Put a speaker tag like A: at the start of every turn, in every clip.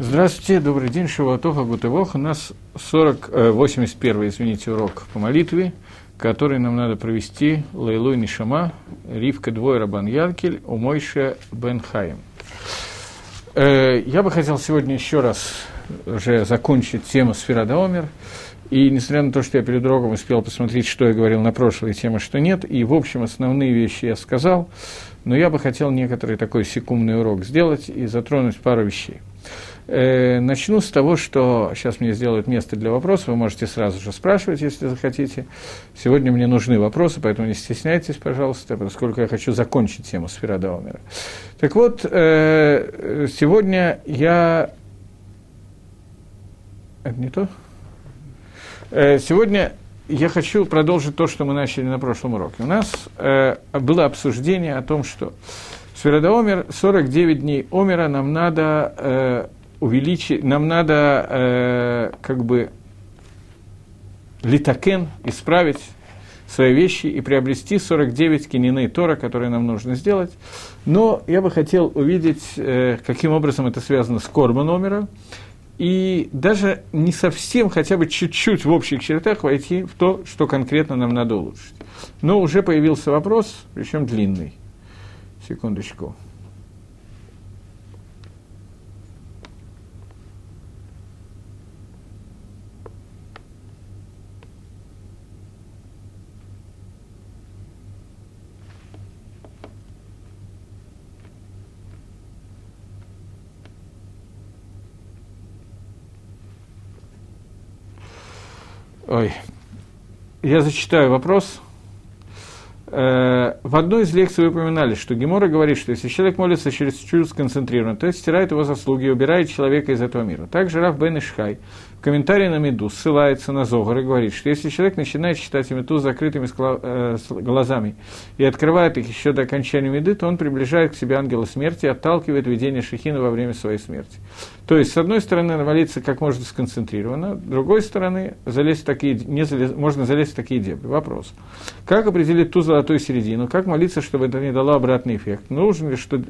A: Здравствуйте, добрый день, Шавуатов, Агутывох. У нас 40, э, 81 извините, урок по молитве, который нам надо провести Лейлуй Нишама, Ривка Двой Рабан Янкель, Умойша Бен Хаим. Э, я бы хотел сегодня еще раз уже закончить тему Сферада Омер. И несмотря на то, что я перед уроком успел посмотреть, что я говорил на прошлой теме, что нет, и, в общем, основные вещи я сказал, но я бы хотел некоторый такой секундный урок сделать и затронуть пару вещей. Э, начну с того, что сейчас мне сделают место для вопросов, вы можете сразу же спрашивать, если захотите. Сегодня мне нужны вопросы, поэтому не стесняйтесь, пожалуйста, поскольку я хочу закончить тему сфера Даумера. Так вот, э, сегодня я... Это не то? Э, сегодня я хочу продолжить то, что мы начали на прошлом уроке. У нас было обсуждение о том, что Сферада Омер, 49 дней Омера нам надо увеличить, нам надо э, как бы литакен, исправить свои вещи и приобрести 49 кинины Тора, которые нам нужно сделать. Но я бы хотел увидеть, э, каким образом это связано с Корма номера, и даже не совсем, хотя бы чуть-чуть в общих чертах войти в то, что конкретно нам надо улучшить. Но уже появился вопрос, причем длинный. Секундочку. Ой. Я зачитаю вопрос. Э, в одной из лекций вы упоминали, что Гемора говорит, что если человек молится через чуть сконцентрированно, то есть стирает его заслуги и убирает человека из этого мира. Также Раф Бен Ишхай в комментарии на Меду ссылается на Зогар и говорит, что если человек начинает читать Меду с закрытыми э, глазами и открывает их еще до окончания Меды, то он приближает к себе ангела смерти и отталкивает видение Шехина во время своей смерти. То есть, с одной стороны, молиться как можно сконцентрированно, с другой стороны, залезть в такие, не залез, можно залезть в такие дебри. Вопрос. Как определить ту золотую середину? Как молиться, чтобы это не дало обратный эффект? Нужно ли что,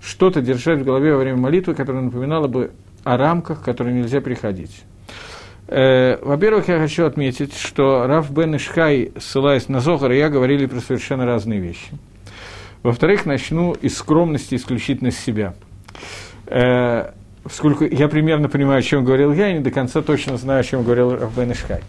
A: что-то держать в голове во время молитвы, которое напоминало бы о рамках, которые нельзя приходить. Э, во-первых, я хочу отметить, что Раф Бен Ишхай, ссылаясь на Зохар, и я говорили про совершенно разные вещи. Во-вторых, начну из скромности исключительно с себя. Э, сколько я примерно понимаю, о чем говорил я, и не до конца точно знаю, о чем говорил Раф Бен Ишхай.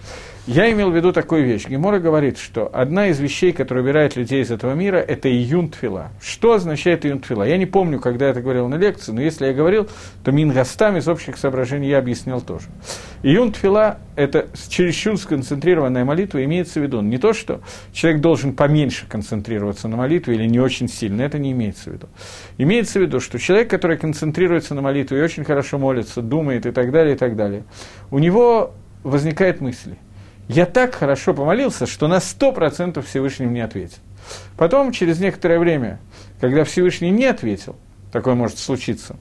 A: Я имел в виду такую вещь. Гемора говорит, что одна из вещей, которая убирает людей из этого мира, это июнтфила. Что означает июнтфила? Я не помню, когда я это говорил на лекции, но если я говорил, то Мингастам из общих соображений я объяснял тоже. Июнтфила – это чересчур сконцентрированная молитва, имеется в виду не то, что человек должен поменьше концентрироваться на молитве или не очень сильно, это не имеется в виду. Имеется в виду, что человек, который концентрируется на молитве и очень хорошо молится, думает и так далее, и так далее, у него возникает мысли – я так хорошо помолился, что на сто процентов Всевышний мне ответил. Потом, через некоторое время, когда Всевышний не ответил, такое может случиться,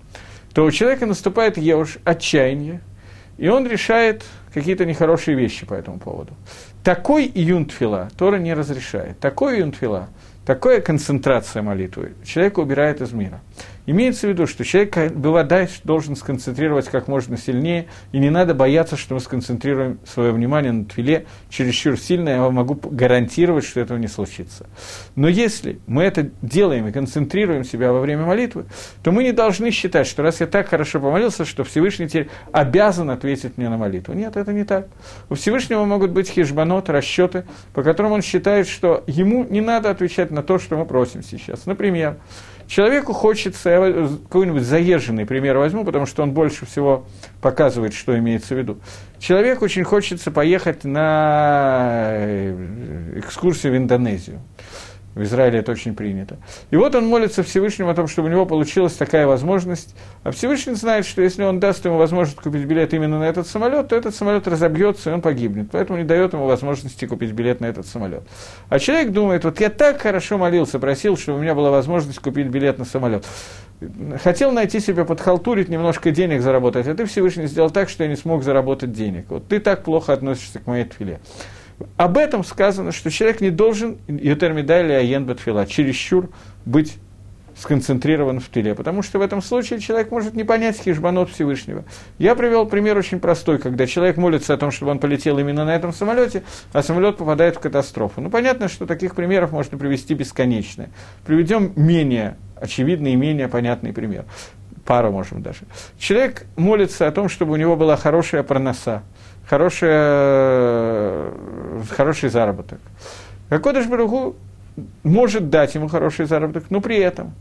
A: то у человека наступает еуш, отчаяние, и он решает какие-то нехорошие вещи по этому поводу. Такой июнтфила Тора не разрешает. Такой июнтфила, такая концентрация молитвы человека убирает из мира. Имеется в виду, что человек Беладай должен сконцентрировать как можно сильнее, и не надо бояться, что мы сконцентрируем свое внимание на твиле чересчур сильно, я вам могу гарантировать, что этого не случится. Но если мы это делаем и концентрируем себя во время молитвы, то мы не должны считать, что раз я так хорошо помолился, что Всевышний теперь обязан ответить мне на молитву. Нет, это не так. У Всевышнего могут быть хижбанот, расчеты, по которым он считает, что ему не надо отвечать на то, что мы просим сейчас. Например, Человеку хочется, я какой-нибудь заезженный пример возьму, потому что он больше всего показывает, что имеется в виду. Человеку очень хочется поехать на э, экскурсию в Индонезию. В Израиле это очень принято. И вот он молится Всевышнему о том, чтобы у него получилась такая возможность. А Всевышний знает, что если он даст ему возможность купить билет именно на этот самолет, то этот самолет разобьется, и он погибнет. Поэтому не дает ему возможности купить билет на этот самолет. А человек думает, вот я так хорошо молился, просил, чтобы у меня была возможность купить билет на самолет. Хотел найти себе подхалтурить, немножко денег заработать, а ты Всевышний сделал так, что я не смог заработать денег. Вот ты так плохо относишься к моей твиле. Об этом сказано, что человек не должен, Ютермида или Аен Батфила, чересчур быть сконцентрирован в тыле, потому что в этом случае человек может не понять хижбанот Всевышнего. Я привел пример очень простой, когда человек молится о том, чтобы он полетел именно на этом самолете, а самолет попадает в катастрофу. Ну, понятно, что таких примеров можно привести бесконечно. Приведем менее очевидный и менее понятный пример. Пару можем даже. Человек молится о том, чтобы у него была хорошая проноса, хорошая, хороший заработок. Акодыш Баругу может дать ему хороший заработок, но при этом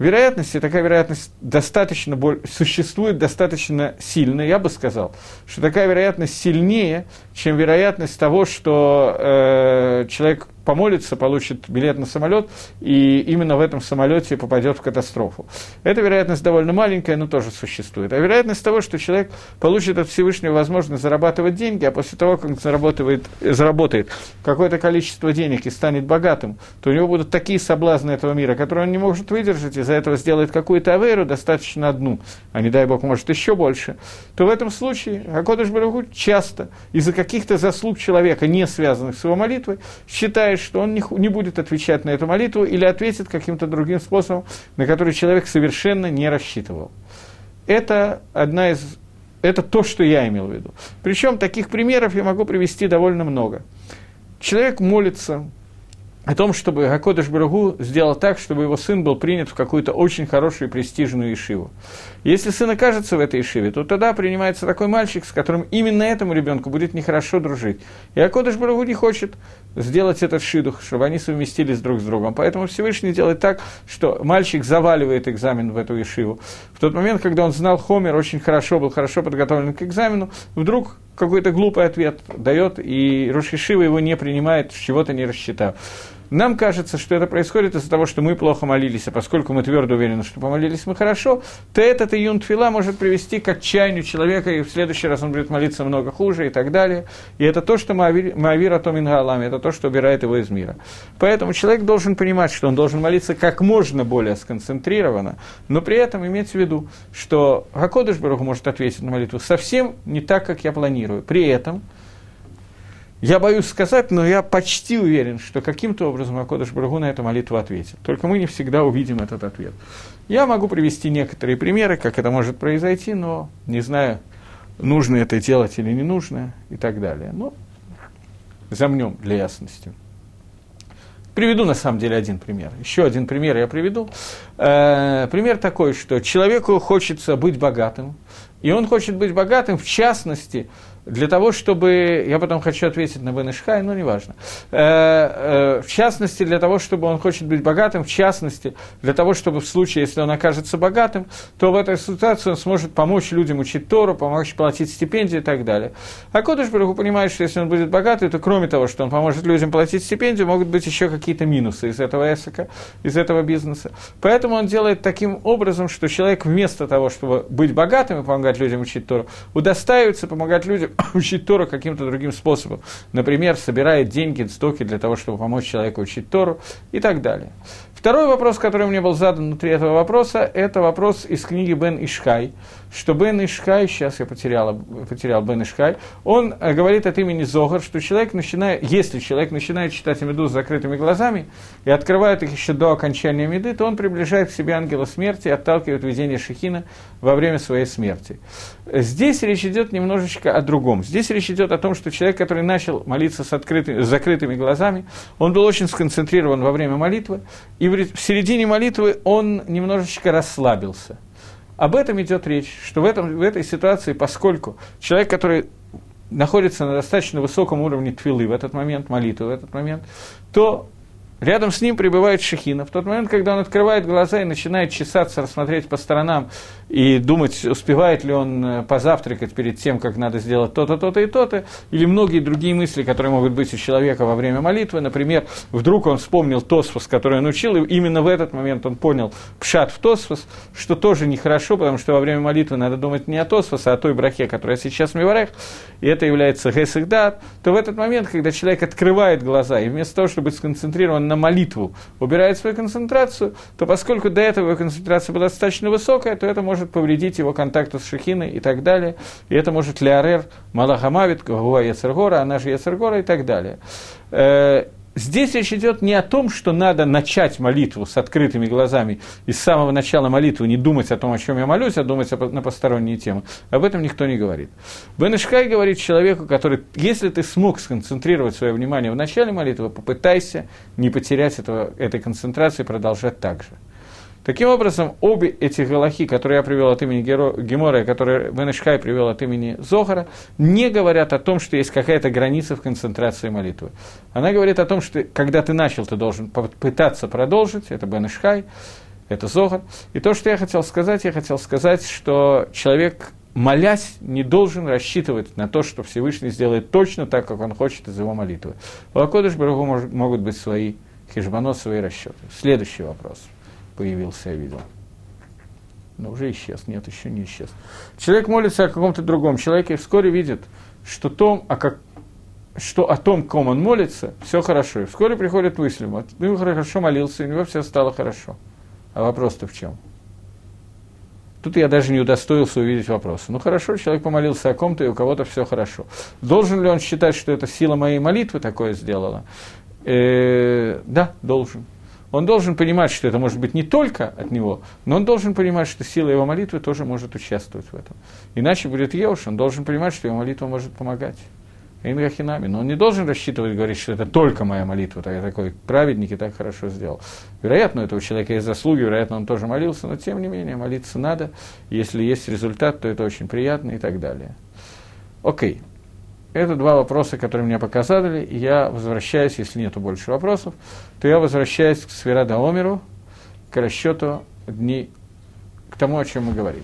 A: вероятность, и такая вероятность достаточно, существует достаточно сильно, я бы сказал, что такая вероятность сильнее, чем вероятность того, что э, человек помолится, получит билет на самолет, и именно в этом самолете попадет в катастрофу. Эта вероятность довольно маленькая, но тоже существует. А вероятность того, что человек получит от Всевышнего возможность зарабатывать деньги, а после того, как он заработает, заработает какое-то количество денег и станет богатым, то у него будут такие соблазны этого мира, которые он не может выдержать, из-за этого сделает какую-то аверу, достаточно одну, а не дай бог, может еще больше, то в этом случае Акодыш Барагу часто из-за каких-то заслуг человека, не связанных с его молитвой, считает, что он не, не будет отвечать на эту молитву или ответит каким-то другим способом, на который человек совершенно не рассчитывал. Это одна из это то, что я имел в виду. Причем таких примеров я могу привести довольно много. Человек молится о том, чтобы Гакодыш Барагу сделал так, чтобы его сын был принят в какую-то очень хорошую и престижную ишиву. Если сын окажется в этой ишиве, то тогда принимается такой мальчик, с которым именно этому ребенку будет нехорошо дружить. И Акодыш Барагу не хочет сделать этот шидух, чтобы они совместились друг с другом. Поэтому Всевышний делает так, что мальчик заваливает экзамен в эту ишиву. В тот момент, когда он знал Хомер, очень хорошо, был хорошо подготовлен к экзамену, вдруг какой-то глупый ответ дает, и Рошишива его не принимает, чего-то не рассчитав. Нам кажется, что это происходит из-за того, что мы плохо молились, а поскольку мы твердо уверены, что помолились мы хорошо, то этот июн тфила может привести к отчаянию человека, и в следующий раз он будет молиться много хуже и так далее. И это то, что Маавир Атомин Галами, это то, что убирает его из мира. Поэтому человек должен понимать, что он должен молиться как можно более сконцентрированно, но при этом иметь в виду, что Гакодыш Баруху может ответить на молитву совсем не так, как я планирую. При этом я боюсь сказать, но я почти уверен, что каким-то образом Акодыш Барагу на эту молитву ответит. Только мы не всегда увидим этот ответ. Я могу привести некоторые примеры, как это может произойти, но не знаю, нужно это делать или не нужно и так далее. Но замнем для ясности. Приведу на самом деле один пример. Еще один пример я приведу. Э, пример такой, что человеку хочется быть богатым, и он хочет быть богатым, в частности, для того, чтобы... Я потом хочу ответить на Бенешхай, но неважно. Э, э, в частности, для того, чтобы он хочет быть богатым, в частности, для того, чтобы в случае, если он окажется богатым, то в этой ситуации он сможет помочь людям учить Тору, помочь платить стипендии и так далее. А Кодыш Баруху понимает, что если он будет богатый, то кроме того, что он поможет людям платить стипендию, могут быть еще какие-то минусы из этого эсока, из этого бизнеса. Поэтому он делает таким образом, что человек вместо того, чтобы быть богатым и помогать людям учить Тору, удостаивается помогать людям учить Тору каким-то другим способом. Например, собирает деньги, стоки для того, чтобы помочь человеку учить Тору и так далее. Второй вопрос, который мне был задан внутри этого вопроса, это вопрос из книги Бен Ишхай, что Бен Ишхай, сейчас я потерял, потерял Бен Ишхай, он э, говорит от имени Зогар, что человек начинает, если человек начинает читать Меду с закрытыми глазами и открывает их еще до окончания Меды, то он приближает к себе ангела смерти и отталкивает видение Шехина во время своей смерти. Здесь речь идет немножечко о другом. Здесь речь идет о том, что человек, который начал молиться с, открытыми, с закрытыми глазами, он был очень сконцентрирован во время молитвы, и в середине молитвы он немножечко расслабился. Об этом идет речь, что в, этом, в этой ситуации, поскольку человек, который находится на достаточно высоком уровне твилы в этот момент, молитвы в этот момент, то Рядом с ним пребывает Шехина. В тот момент, когда он открывает глаза и начинает чесаться, рассмотреть по сторонам и думать, успевает ли он э, позавтракать перед тем, как надо сделать то-то, то-то и то-то, или многие другие мысли, которые могут быть у человека во время молитвы. Например, вдруг он вспомнил Тосфос, который он учил, и именно в этот момент он понял пшат в Тосфос, что тоже нехорошо, потому что во время молитвы надо думать не о Тосфос, а о той брахе, которая сейчас в Миварех, и это является Гесихдат, то в этот момент, когда человек открывает глаза, и вместо того, чтобы сконцентрирован на молитву убирает свою концентрацию, то поскольку до этого его концентрация была достаточно высокая, то это может повредить его контакту с Шехиной и так далее. И это может Леарер, Малахамавит, Гуа Яцергора, она же Яцергора и так далее. Здесь речь идет не о том, что надо начать молитву с открытыми глазами и с самого начала молитвы не думать о том, о чем я молюсь, а думать на посторонние темы. Об этом никто не говорит. Бен Ишхай говорит человеку, который, если ты смог сконцентрировать свое внимание в начале молитвы, попытайся не потерять этого, этой концентрации и продолжать так же. Таким образом, обе эти галахи, которые я привел от имени Гемора, и которые Бенешхай привел от имени Зохара, не говорят о том, что есть какая-то граница в концентрации молитвы. Она говорит о том, что когда ты начал, ты должен попытаться продолжить, это Бенешхай, это Зохар. И то, что я хотел сказать, я хотел сказать, что человек, молясь, не должен рассчитывать на то, что Всевышний сделает точно так, как он хочет из его молитвы. У Акодыш Барагу могут быть свои хижбанот, свои расчеты. Следующий вопрос – появился, я видел. Но уже исчез, нет, еще не исчез. Человек молится о каком-то другом человеке и вскоре видит, что, том, а как, что о том, ком он молится, все хорошо. И вскоре приходит мысль, вот, ну, хорошо молился, у него все стало хорошо. А вопрос-то в чем? Тут я даже не удостоился увидеть вопросы. Ну хорошо, человек помолился о ком-то, и у кого-то все хорошо. Должен ли он считать, что это сила моей молитвы такое сделала? Э, да, должен. Он должен понимать, что это может быть не только от него, но он должен понимать, что сила его молитвы тоже может участвовать в этом. Иначе будет Еуш, он должен понимать, что его молитва может помогать. Ингахинами. Но он не должен рассчитывать, говорить, что это только моя молитва, так я такой праведник и так хорошо сделал. Вероятно, у этого человека есть заслуги, вероятно, он тоже молился, но тем не менее, молиться надо. Если есть результат, то это очень приятно и так далее. Окей. Это два вопроса, которые меня показали, я возвращаюсь, если нету больше вопросов, то я возвращаюсь к Сферада Омеру, к расчету дней, к тому, о чем мы говорили.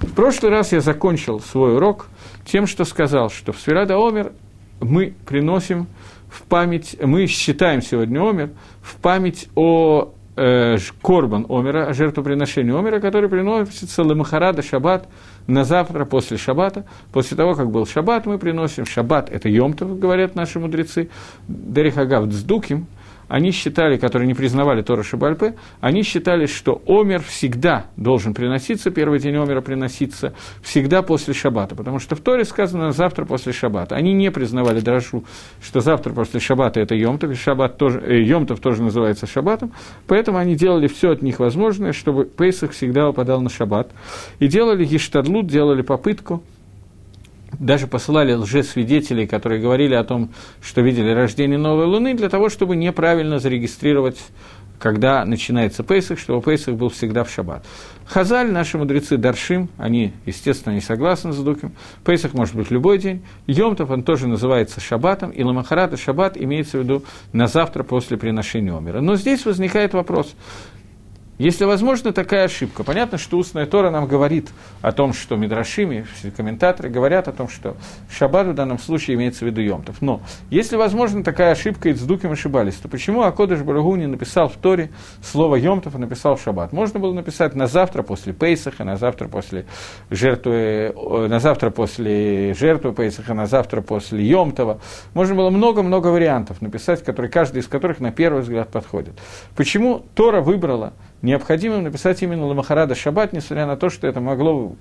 A: В прошлый раз я закончил свой урок тем, что сказал, что в Сферада Омер мы приносим в память, мы считаем сегодня Омер в память о э, Корбан Омера, о жертвоприношении Омера, который приносится Ламахарада Шаббат на завтра после Шаббата. После того, как был Шаббат, мы приносим. Шаббат – это Йомтов, говорят наши мудрецы. Дерихагав Дздуким – они считали, которые не признавали Тора Шабальпе, они считали, что Омер всегда должен приноситься, первый день Омера приноситься всегда после Шаббата, потому что в Торе сказано завтра после Шаббата. Они не признавали Драшу, что завтра после Шаббата это Йомтов, и Шаббат тоже, э, Йомтов тоже называется Шаббатом, поэтому они делали все от них возможное, чтобы Пейсах всегда выпадал на Шаббат. И делали Гиштадлут, делали попытку даже посылали лжесвидетелей, которые говорили о том, что видели рождение новой Луны, для того, чтобы неправильно зарегистрировать, когда начинается Пейсах, чтобы Пейсах был всегда в шаббат. Хазаль, наши мудрецы Даршим, они, естественно, не согласны с Дуким. Пейсах может быть любой день. Йомтов, он тоже называется шаббатом, и Ламахарат и шаббат имеется в виду на завтра после приношения умера. Но здесь возникает вопрос, если возможно такая ошибка, понятно, что устная Тора нам говорит о том, что Мидрашими, комментаторы говорят о том, что Шаббат в данном случае имеется в виду Йомтов. Но если возможно такая ошибка, и Цдуким ошибались, то почему Акодыш Барагу не написал в Торе слово Йомтов, а написал в Шаббат? Можно было написать на завтра после Пейсаха, на завтра после жертвы, на завтра после жертвы Пейсаха, на завтра после Йомтова. Можно было много-много вариантов написать, которые, каждый из которых на первый взгляд подходит. Почему Тора выбрала необходимым написать именно Ламахарада Шаббат, несмотря на то, что это могло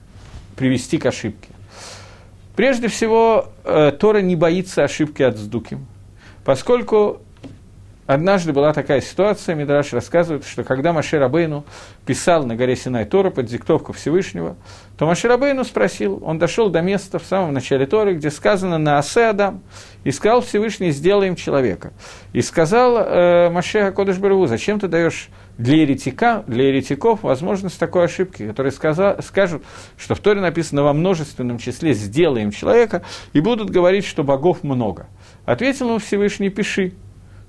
A: привести к ошибке. Прежде всего, э, Тора не боится ошибки от Сдуки, поскольку однажды была такая ситуация, Мидраш рассказывает, что когда Маше Рабейну писал на горе Синай Тора под диктовку Всевышнего, то Маше Рабейну спросил, он дошел до места в самом начале Торы, где сказано «на Асе Адам», и сказал Всевышний «сделаем человека». И сказал э, Маше Акодыш Барву, зачем ты даешь для еретика, для еретиков возможность такой ошибки, которые сказа, скажут, что в Торе написано во множественном числе «сделаем человека» и будут говорить, что богов много. Ответил ему Всевышний «пиши».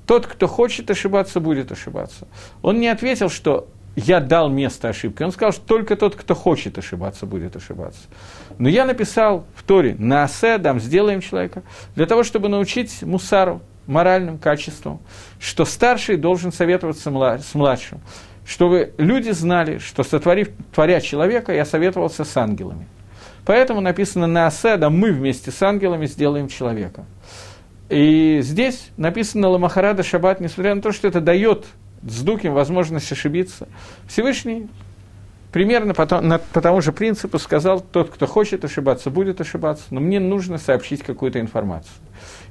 A: Тот, кто хочет ошибаться, будет ошибаться. Он не ответил, что я дал место ошибки. Он сказал, что только тот, кто хочет ошибаться, будет ошибаться. Но я написал в Торе «На асе дам, сделаем человека», для того, чтобы научить мусару, моральным качеством, что старший должен советоваться с младшим, чтобы люди знали, что сотворив, творя человека, я советовался с ангелами. Поэтому написано на Аседа, мы вместе с ангелами сделаем человека. И здесь написано Ламахарада Шаббат, несмотря на то, что это дает Дздуким возможность ошибиться. Всевышний примерно по, на, по тому же принципу сказал, тот, кто хочет ошибаться, будет ошибаться, но мне нужно сообщить какую-то информацию.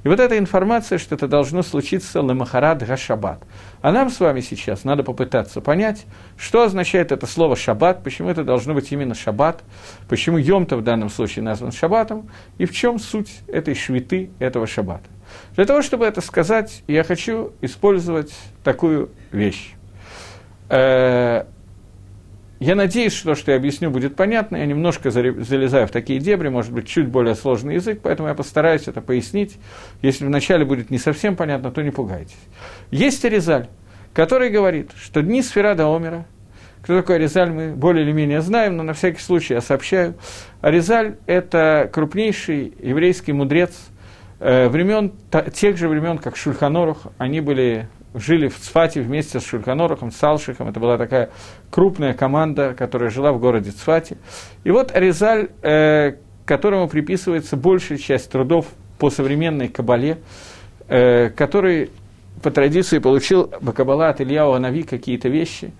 A: И вот эта информация, что это должно случиться ламахарад гашабат. А нам с вами сейчас надо попытаться понять, что означает это слово шаббат, почему это должно быть именно шаббат, почему Йомта в данном случае назван шаббатом, и в чем суть этой швиты, этого шаббата. Для того, чтобы это сказать, я хочу использовать такую вещь. Э, я надеюсь, что то, что я объясню, будет понятно. Я немножко залезаю в такие дебри, может быть, чуть более сложный язык, поэтому я постараюсь это пояснить. Если вначале будет не совсем понятно, то не пугайтесь. Есть Аризаль, который говорит, что дни Сферада Омера, кто такой Аризаль, мы более или менее знаем, но на всякий случай я сообщаю. Аризаль – это крупнейший еврейский мудрец э, времен, тех же времен, как Шульханорух. Они были жили в Цфате вместе с Шульканорохом, с. Это была такая крупная команда, которая жила в городе Цфате. И вот Аризаль, э, которому приписывается большая часть трудов по современной Кабале, э, который по традиции получил Бакабала от Ильяу Анави какие-то вещи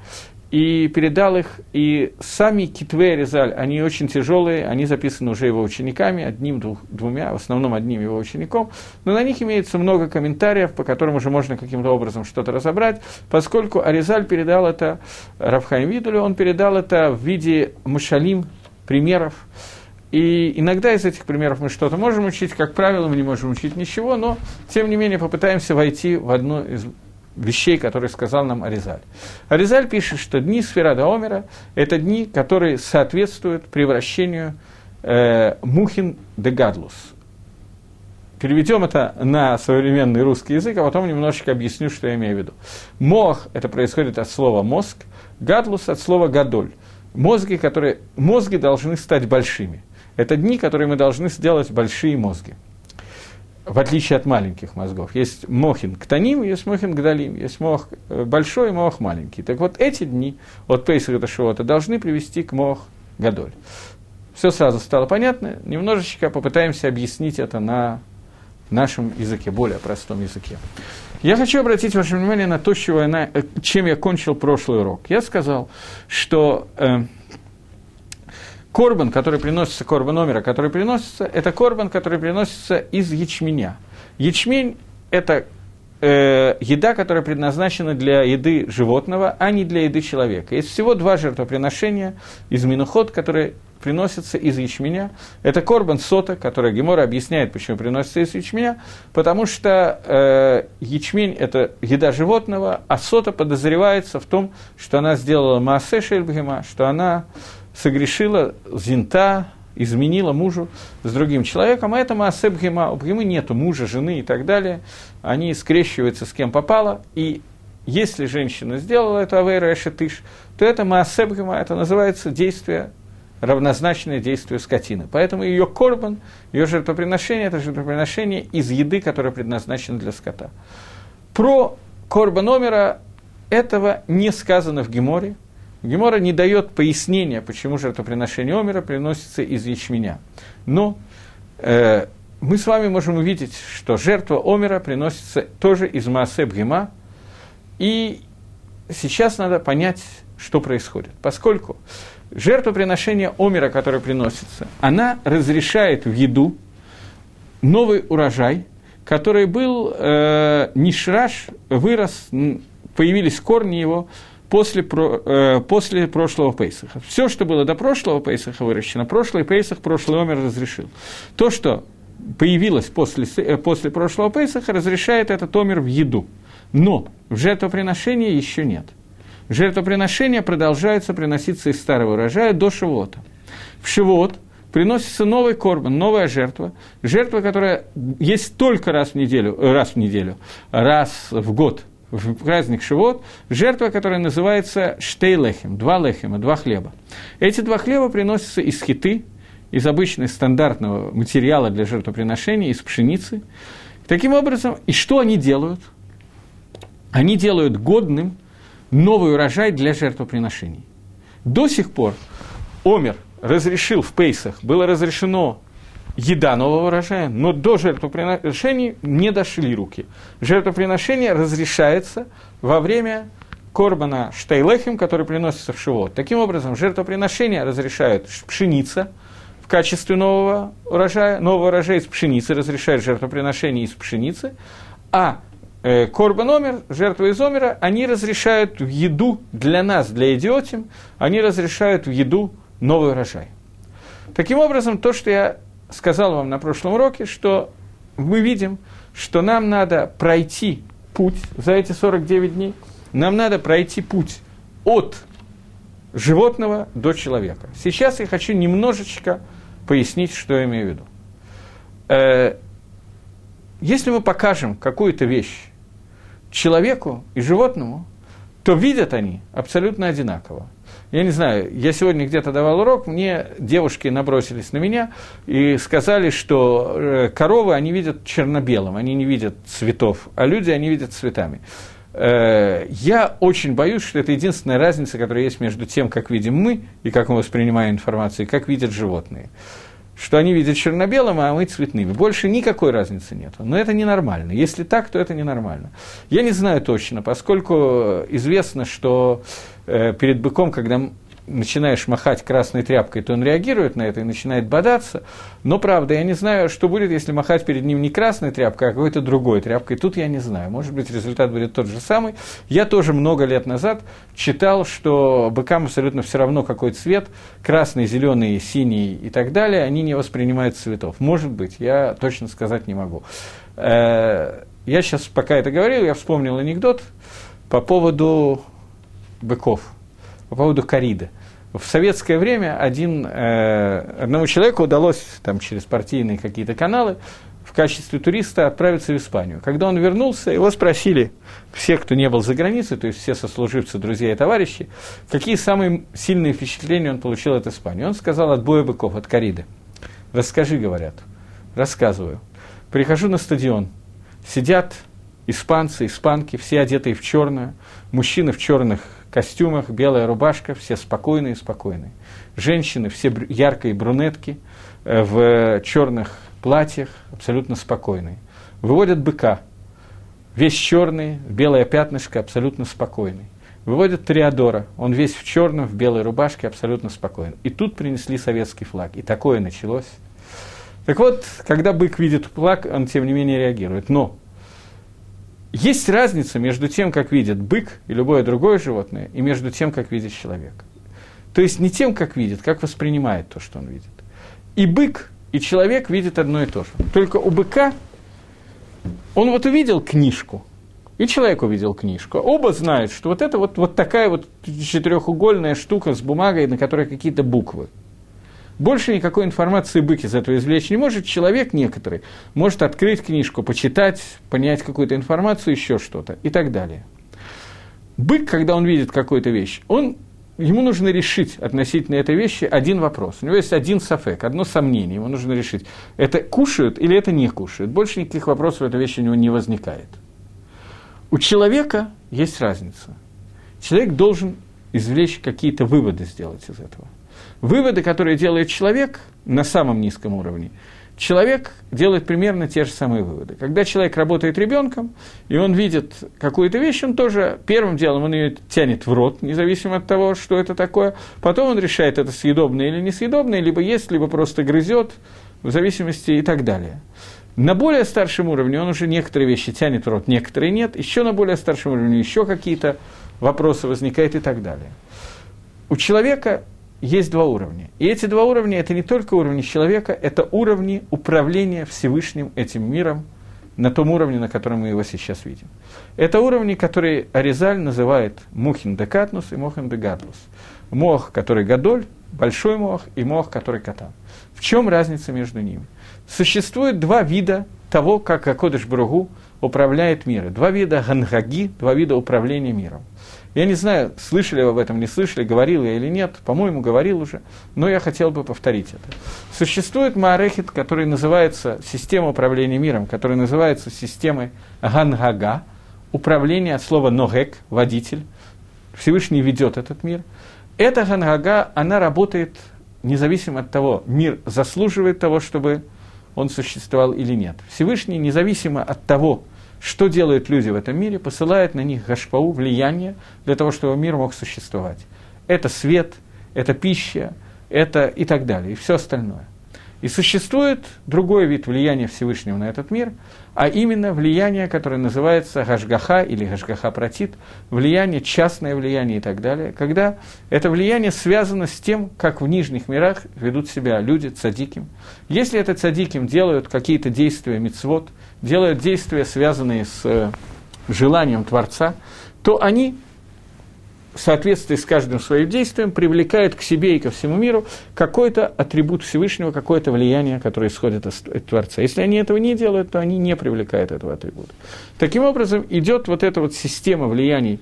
A: и передал их, и сами Китве Резаль, они очень тяжелые, они записаны уже его учениками, одним, двух, двумя, в основном одним его учеником, но на них имеется много комментариев, по которым уже можно каким-то образом что-то разобрать, поскольку Аризаль передал это Равхайм Видулю, он передал это в виде мушалим, примеров, и иногда из этих примеров мы что-то можем учить, как правило, мы не можем учить ничего, но, тем не менее, попытаемся войти в одну из вещей, которые сказал нам Аризаль. Аризаль пишет, что дни Сферада Омера – это дни, которые соответствуют превращению э, Мухин де Гадлус. Переведем это на современный русский язык, а потом немножечко объясню, что я имею в виду. Мох – это происходит от слова мозг, гадлус – от слова гадоль. Мозги, которые, мозги должны стать большими. Это дни, которые мы должны сделать большие мозги в отличие от маленьких мозгов. Есть мохин ктаним, есть мохин гдалим, есть мох э, большой и мох маленький. Так вот, эти дни от Пейсаха до Шивота должны привести к мох гадоль. Все сразу стало понятно. Немножечко попытаемся объяснить это на нашем языке, более простом языке. Я хочу обратить ваше внимание на то, чего я, э, чем я кончил прошлый урок. Я сказал, что э, Корбан, который приносится, корбан номера, который приносится, это корбан, который приносится из ячменя. Ячмень – это э, еда, которая предназначена для еды животного, а не для еды человека. Есть всего два жертвоприношения из минуход, которые приносятся из ячменя. Это корбан сота, который Гемора объясняет, почему приносится из ячменя, потому что э, ячмень – это еда животного, а сота подозревается в том, что она сделала маасе шельбгема, что она согрешила зинта, изменила мужу с другим человеком, а это Маасеб Гема. У Гемы нету мужа, жены и так далее. Они скрещиваются с кем попало, и если женщина сделала это Авейра Эшетыш, то это Маасеб Гема, это называется действие, равнозначное действию скотины. Поэтому ее корбан, ее жертвоприношение, это жертвоприношение из еды, которая предназначена для скота. Про корбан номера этого не сказано в Геморе, Гемора не дает пояснения, почему жертвоприношение Омера приносится из ячменя. Но э, мы с вами можем увидеть, что жертва Омера приносится тоже из Маасеб Гема. И сейчас надо понять, что происходит. Поскольку жертвоприношение Омера, которое приносится, она разрешает в еду новый урожай, который был э, нишраш, вырос, появились корни его после, э, после прошлого Пейсаха. Все, что было до прошлого Пейсаха выращено, прошлый Пейсах, прошлый Омер разрешил. То, что появилось после, э, после прошлого Пейсаха, разрешает этот Омер в еду. Но в жертвоприношении еще нет. Жертвоприношения продолжаются приноситься из старого урожая до Шивота. В Шивот приносится новый корбан, новая жертва, жертва, которая есть только раз в неделю, раз в неделю, раз в год – в праздник Шивот, жертва, которая называется штейлехем, два лехема, два хлеба. Эти два хлеба приносятся из хиты, из обычного стандартного материала для жертвоприношения, из пшеницы. Таким образом, и что они делают? Они делают годным новый урожай для жертвоприношений. До сих пор Омер разрешил в Пейсах, было разрешено еда нового урожая, но до жертвоприношений не дошли руки. Жертвоприношение разрешается во время корбана штейлехим, который приносится в шивот. Таким образом, жертвоприношения разрешают пшеница в качестве нового урожая, нового урожая из пшеницы разрешают жертвоприношение из пшеницы, а э, корбан омер, жертва из омера, они разрешают в еду для нас, для идиотим, они разрешают в еду новый урожай. Таким образом, то, что я сказал вам на прошлом уроке, что мы видим, что нам надо пройти путь за эти 49 дней, нам надо пройти путь от животного до человека. Сейчас я хочу немножечко пояснить, что я имею в виду. Э, если мы покажем какую-то вещь человеку и животному, то видят они абсолютно одинаково. Я не знаю, я сегодня где-то давал урок, мне девушки набросились на меня и сказали, что э, коровы, они видят черно-белым, они не видят цветов, а люди, они видят цветами. Э, я очень боюсь, что это единственная разница, которая есть между тем, как видим мы и как мы воспринимаем информацию, и как видят животные что они видят черно-белым, а мы цветными. Больше никакой разницы нет. Но это ненормально. Если так, то это ненормально. Я не знаю точно, поскольку известно, что э, перед быком, когда начинаешь махать красной тряпкой, то он реагирует на это и начинает бодаться. Но правда, я не знаю, что будет, если махать перед ним не красной тряпкой, а какой-то другой тряпкой. Тут я не знаю. Может быть, результат будет тот же самый. Я тоже много лет назад читал, что быкам абсолютно все равно, какой цвет, красный, зеленый, синий и так далее, они не воспринимают цветов. Может быть, я точно сказать не могу. Э, я сейчас, пока это говорил, я вспомнил анекдот по поводу быков – по поводу кориды. В советское время один, э, одному человеку удалось там, через партийные какие-то каналы в качестве туриста отправиться в Испанию. Когда он вернулся, его спросили все, кто не был за границей, то есть все сослуживцы, друзья и товарищи, какие самые сильные впечатления он получил от Испании. Он сказал от боя быков, от кориды. Расскажи, говорят. Рассказываю. Прихожу на стадион. Сидят испанцы, испанки, все одетые в черное, мужчины в черных костюмах, белая рубашка, все спокойные, спокойные. Женщины все яркие брюнетки, э, в черных платьях, абсолютно спокойные. Выводят быка, весь черный, белое пятнышко, абсолютно спокойный. Выводят Триадора, он весь в черном, в белой рубашке, абсолютно спокойный. И тут принесли советский флаг, и такое началось. Так вот, когда бык видит флаг, он тем не менее реагирует. Но есть разница между тем, как видит бык и любое другое животное, и между тем, как видит человек. То есть не тем, как видит, как воспринимает то, что он видит. И бык, и человек видят одно и то же. Только у быка он вот увидел книжку, и человек увидел книжку. Оба знают, что вот это вот, вот такая вот четырехугольная штука с бумагой, на которой какие-то буквы – больше никакой информации бык из этого извлечь не может. Человек некоторый может открыть книжку, почитать, понять какую-то информацию, еще что-то и так далее. Бык, когда он видит какую-то вещь, он, ему нужно решить относительно этой вещи один вопрос. У него есть один сафек, одно сомнение, ему нужно решить, это кушают или это не кушают. Больше никаких вопросов в этой вещи у него не возникает. У человека есть разница. Человек должен извлечь какие-то выводы сделать из этого – Выводы, которые делает человек на самом низком уровне, человек делает примерно те же самые выводы. Когда человек работает ребенком, и он видит какую-то вещь, он тоже первым делом он ее тянет в рот, независимо от того, что это такое. Потом он решает, это съедобное или несъедобное, либо ест, либо просто грызет, в зависимости и так далее. На более старшем уровне он уже некоторые вещи тянет в рот, некоторые нет. Еще на более старшем уровне еще какие-то вопросы возникают и так далее. У человека есть два уровня. И эти два уровня – это не только уровни человека, это уровни управления Всевышним этим миром на том уровне, на котором мы его сейчас видим. Это уровни, которые Аризаль называет Мухин де Катнус и Мохин де Гадлус. Мох, который Гадоль, большой мох, и мох, который Катан. В чем разница между ними? Существует два вида того, как Акодыш Бругу управляет миром. Два вида гангаги, два вида управления миром. Я не знаю, слышали вы об этом, не слышали, говорил я или нет, по-моему, говорил уже, но я хотел бы повторить это. Существует Маарехит, который называется система управления миром, который называется системой Гангага, управление от слова Ногек, водитель. Всевышний ведет этот мир. Эта Гангага, она работает независимо от того, мир заслуживает того, чтобы он существовал или нет. Всевышний, независимо от того, что делают люди в этом мире? Посылает на них гашпау, влияние, для того, чтобы мир мог существовать. Это свет, это пища, это и так далее, и все остальное. И существует другой вид влияния Всевышнего на этот мир, а именно влияние, которое называется гашгаха или гашгаха протит, влияние, частное влияние и так далее, когда это влияние связано с тем, как в нижних мирах ведут себя люди цадиким. Если это цадиким делают какие-то действия мицвод, делают действия, связанные с э, желанием Творца, то они в соответствии с каждым своим действием привлекает к себе и ко всему миру какой-то атрибут Всевышнего, какое-то влияние, которое исходит от Творца. Если они этого не делают, то они не привлекают этого атрибута. Таким образом, идет вот эта вот система влияний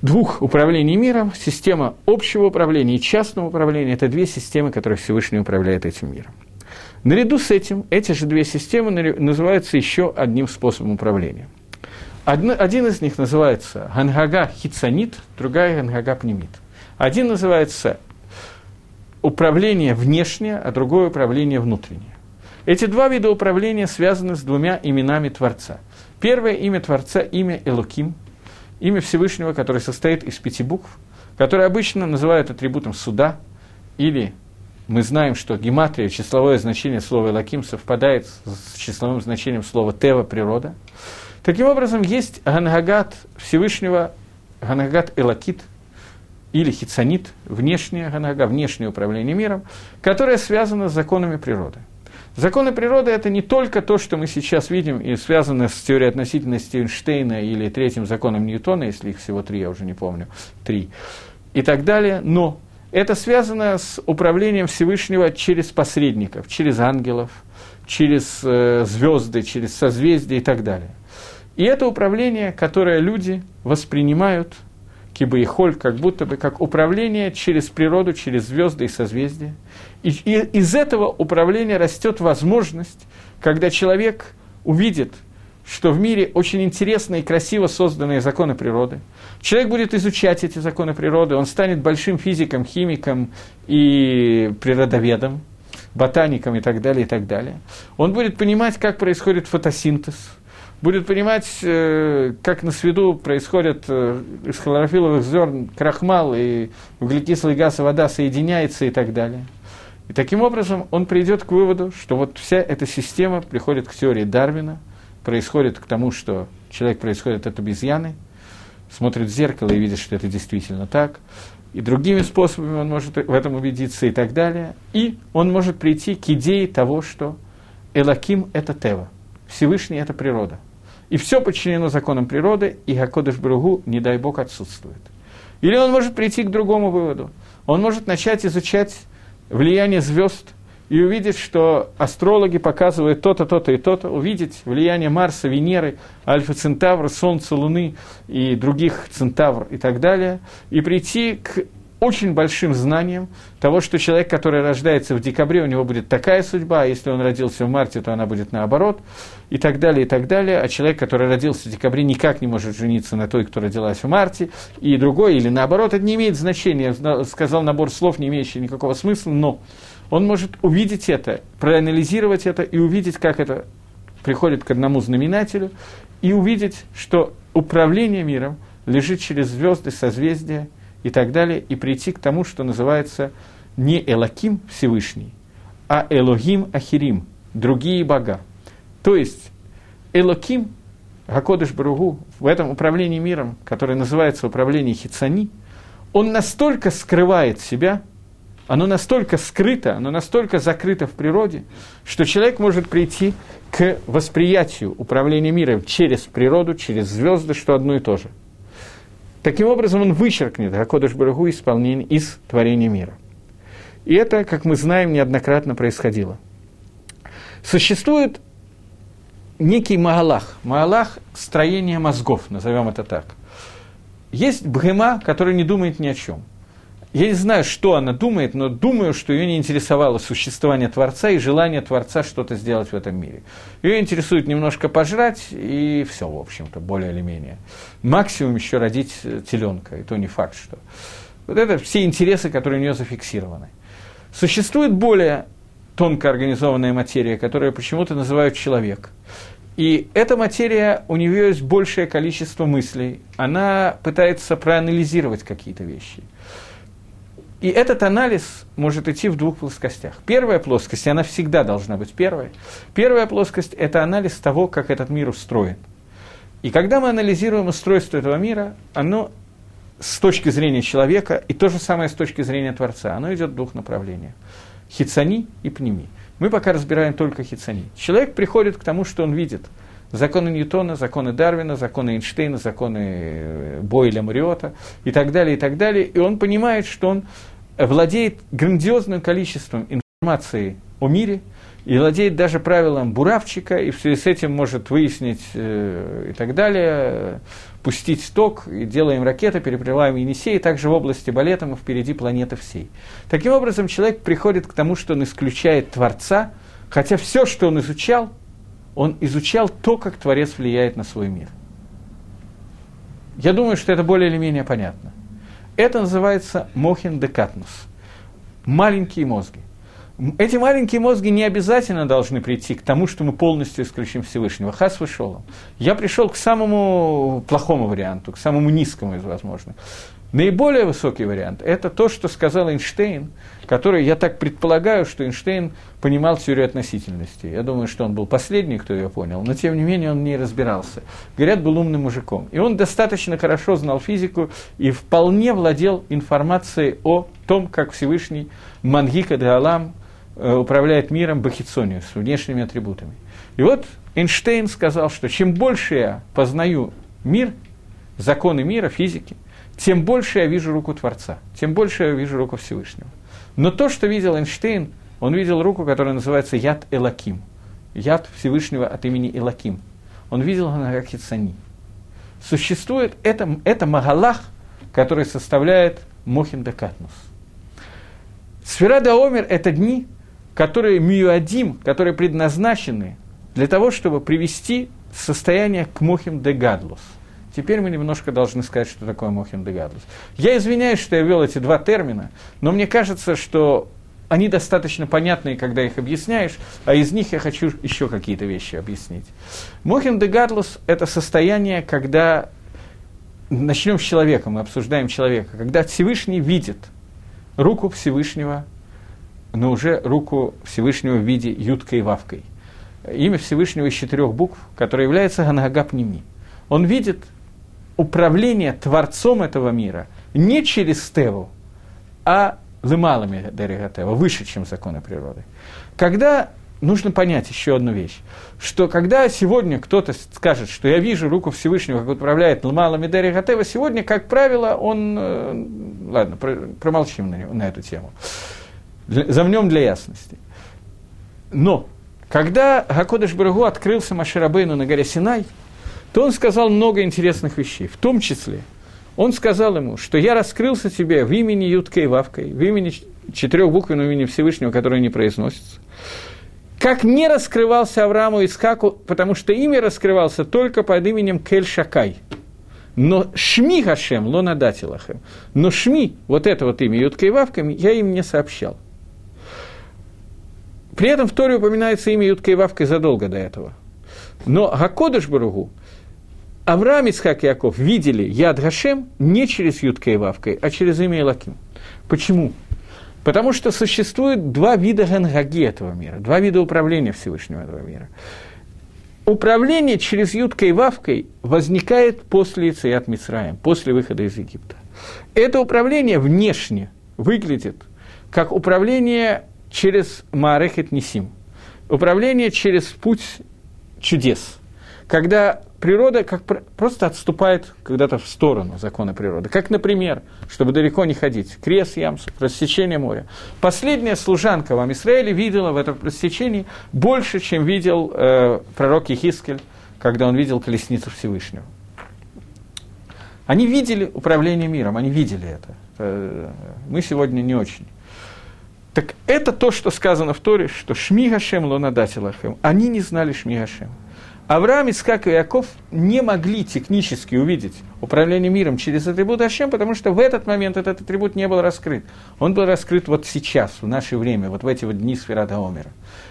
A: двух управлений миром, система общего управления и частного управления – это две системы, которые Всевышний управляет этим миром. Наряду с этим, эти же две системы называются еще одним способом управления – Одно, один из них называется Гангага Хицанит, другая Гангага Пнемит. Один называется управление внешнее, а другое управление внутреннее. Эти два вида управления связаны с двумя именами Творца. Первое имя Творца – имя Элуким, имя Всевышнего, которое состоит из пяти букв, которое обычно называют атрибутом суда, или мы знаем, что гематрия, числовое значение слова Элаким совпадает с числовым значением слова Тева – природа – Таким образом, есть Ганагат Всевышнего, Ганагат Элакит, или хицанит, внешняя ганага, внешнее управление миром, которое связано с законами природы. Законы природы – это не только то, что мы сейчас видим и связано с теорией относительности Эйнштейна или третьим законом Ньютона, если их всего три, я уже не помню, три, и так далее, но это связано с управлением Всевышнего через посредников, через ангелов, через э, звезды, через созвездия и так далее. И это управление, которое люди воспринимают, киба и холь, как будто бы как управление через природу, через звезды и созвездия. И, и из этого управления растет возможность, когда человек увидит, что в мире очень интересно и красиво созданные законы природы. Человек будет изучать эти законы природы, он станет большим физиком, химиком и природоведом, ботаником и так далее, и так далее. Он будет понимать, как происходит фотосинтез – будет понимать, э, как на свету происходит э, из хлорофиловых зерн крахмал и углекислый газ и вода соединяется и так далее. И таким образом он придет к выводу, что вот вся эта система приходит к теории Дарвина, происходит к тому, что человек происходит от обезьяны, смотрит в зеркало и видит, что это действительно так, и другими способами он может в этом убедиться и так далее. И он может прийти к идее того, что Элаким – это Тева, Всевышний – это природа – и все подчинено законам природы, и Гакодыш Бругу, не дай Бог, отсутствует. Или он может прийти к другому выводу. Он может начать изучать влияние звезд и увидеть, что астрологи показывают то-то, то-то и то-то, увидеть влияние Марса, Венеры, Альфа Центавра, Солнца, Луны и других Центавр и так далее, и прийти к очень большим знанием того, что человек, который рождается в декабре, у него будет такая судьба, а если он родился в марте, то она будет наоборот, и так далее, и так далее. А человек, который родился в декабре, никак не может жениться на той, кто родилась в марте, и другой, или наоборот, это не имеет значения. Я сказал набор слов, не имеющий никакого смысла, но он может увидеть это, проанализировать это и увидеть, как это приходит к одному знаменателю, и увидеть, что управление миром лежит через звезды, созвездия – и так далее, и прийти к тому, что называется не Элаким Всевышний, а Элогим Ахирим, другие бога. То есть Элоким, Гакодыш Баругу, в этом управлении миром, которое называется управление Хицани, он настолько скрывает себя, оно настолько скрыто, оно настолько закрыто в природе, что человек может прийти к восприятию управления миром через природу, через звезды, что одно и то же – Таким образом, он вычеркнет Акодыш Барагу исполнение из творения мира. И это, как мы знаем, неоднократно происходило. Существует некий Маалах. Маалах – строение мозгов, назовем это так. Есть Бхема, который не думает ни о чем. Я не знаю, что она думает, но думаю, что ее не интересовало существование Творца и желание Творца что-то сделать в этом мире. Ее интересует немножко пожрать, и все, в общем-то, более или менее. Максимум еще родить э, теленка, и то не факт, что. Вот это все интересы, которые у нее зафиксированы. Существует более тонко организованная материя, которую почему-то называют человек. И эта материя, у нее есть большее количество мыслей, она пытается проанализировать какие-то вещи. И этот анализ может идти в двух плоскостях. Первая плоскость, и она всегда должна быть первой. Первая плоскость – это анализ того, как этот мир устроен. И когда мы анализируем устройство этого мира, оно с точки зрения человека, и то же самое с точки зрения Творца, оно идет в двух направлениях. Хицани и пними. Мы пока разбираем только хицани. Человек приходит к тому, что он видит. Законы Ньютона, законы Дарвина, законы Эйнштейна, законы э, Бойля, Мариота и так далее, и так далее. И он понимает, что он владеет грандиозным количеством информации о мире, и владеет даже правилом буравчика, и в связи с этим может выяснить э, и так далее, пустить ток, и делаем ракеты, переплываем Енисей, также в области балета мы впереди планеты всей. Таким образом, человек приходит к тому, что он исключает Творца, хотя все, что он изучал, он изучал то, как Творец влияет на свой мир. Я думаю, что это более или менее понятно. Это называется мохин декатнус. Маленькие мозги. Эти маленькие мозги не обязательно должны прийти к тому, что мы полностью исключим Всевышнего. Хас вышел. Я пришел к самому плохому варианту, к самому низкому из возможных. Наиболее высокий вариант – это то, что сказал Эйнштейн, который, я так предполагаю, что Эйнштейн понимал теорию относительности. Я думаю, что он был последний, кто ее понял, но тем не менее он не разбирался. Говорят, был умным мужиком. И он достаточно хорошо знал физику и вполне владел информацией о том, как Всевышний Мангика де Алам Э, управляет миром бахицонию, с внешними атрибутами. И вот Эйнштейн сказал, что чем больше я познаю мир, законы мира, физики, тем больше я вижу руку Творца, тем больше я вижу руку Всевышнего. Но то, что видел Эйнштейн, он видел руку, которая называется Яд Элаким, Яд Всевышнего от имени Элаким. Он видел она как Хицани. Существует это, это Магалах, который составляет Мохин Декатнус. Сфера Омер – это дни, которые миюадим, которые предназначены для того, чтобы привести состояние к мохим де гадлус. Теперь мы немножко должны сказать, что такое мохим де гадлус. Я извиняюсь, что я ввел эти два термина, но мне кажется, что они достаточно понятные, когда их объясняешь, а из них я хочу еще какие-то вещи объяснить. Мохим де гадлус – это состояние, когда начнем с человека, мы обсуждаем человека, когда Всевышний видит руку Всевышнего но уже руку Всевышнего в виде юткой и вавкой. Имя Всевышнего из четырех букв, которое является Ганагапними. Он видит управление Творцом этого мира не через Теву, а лымалами Дерегатева, выше, чем законы природы. Когда нужно понять еще одну вещь, что когда сегодня кто-то скажет, что я вижу руку Всевышнего, как управляет Лмалами Дерегатева, сегодня, как правило, он... Э, ладно, промолчим на, на эту тему замнем для ясности. Но, когда Гакодыш Барагу открылся Маширабейну на горе Синай, то он сказал много интересных вещей, в том числе он сказал ему, что я раскрылся тебе в имени Юткой Вавкой, в имени четырехбуквенного имени Всевышнего, которое не произносится, как не раскрывался Аврааму Искаку, потому что имя раскрывался только под именем Кель Шакай. Но Шми Гашем, Лона Датилахем. Но Шми, вот это вот имя Юткой Вавками, я им не сообщал. При этом в Торе упоминается имя Ютка и Вавка задолго до этого. Но Гакодыш Баругу, Авраам, Исхак и Яков видели Яд Гашем не через Ютка и Вавкой, а через имя Илаким. Почему? Потому что существует два вида гангаги этого мира, два вида управления Всевышнего этого мира. Управление через Юткой и Вавкой возникает после Ицият Мицраем, после выхода из Египта. Это управление внешне выглядит как управление через Маарехет Нисим. Управление через путь чудес. Когда природа как просто отступает когда-то в сторону закона природы. Как, например, чтобы далеко не ходить, крест Ямсу, рассечение моря. Последняя служанка вам Израиле видела в этом рассечении больше, чем видел э, пророк Ехискель, когда он видел колесницу Всевышнего. Они видели управление миром, они видели это. Э, мы сегодня не очень. Так это то, что сказано в Торе, что Шми Гашем Лонадатилахем. Они не знали Шми Гашем. Авраам, Искак и Яков не могли технически увидеть управление миром через атрибут Ашем, потому что в этот момент этот атрибут не был раскрыт. Он был раскрыт вот сейчас, в наше время, вот в эти вот дни Сферата Омера.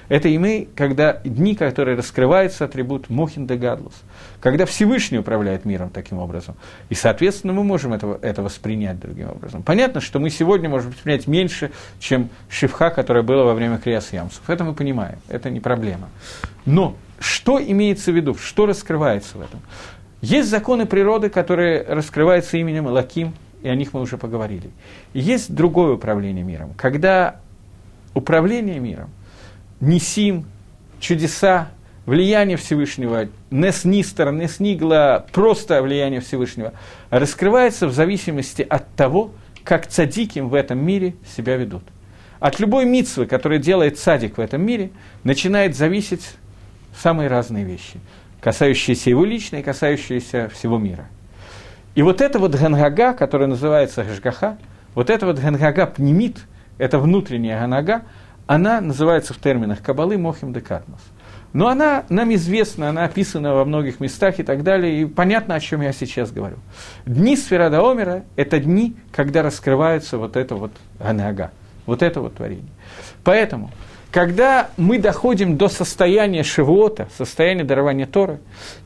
A: Это и мы, когда дни, которые раскрывается атрибут Мохин де Гадлус, когда Всевышний управляет миром таким образом. И, соответственно, мы можем это, это воспринять другим образом. Понятно, что мы сегодня можем воспринять меньше, чем Шивха, которая была во время Криас Ямсов. Это мы понимаем, это не проблема. Но что имеется в виду, что раскрывается в этом? Есть законы природы, которые раскрываются именем Лаким, и о них мы уже поговорили. Есть другое управление миром, когда управление миром – Нисим, чудеса, влияние Всевышнего, Неснистер, Неснигла, просто влияние Всевышнего, раскрывается в зависимости от того, как цадиким в этом мире себя ведут. От любой митцвы, которая делает цадик в этом мире, начинает зависеть самые разные вещи, касающиеся его лично и касающиеся всего мира. И вот это вот гангага, которая называется гашгаха, вот это вот гангага пнемит, это внутренняя ганага, она называется в терминах Кабалы Мохим де Катмос. Но она нам известна, она описана во многих местах и так далее, и понятно, о чем я сейчас говорю. Дни Сферада Омера – это дни, когда раскрывается вот это вот Ганага, вот это вот творение. Поэтому, когда мы доходим до состояния Шивота, состояния дарования Торы,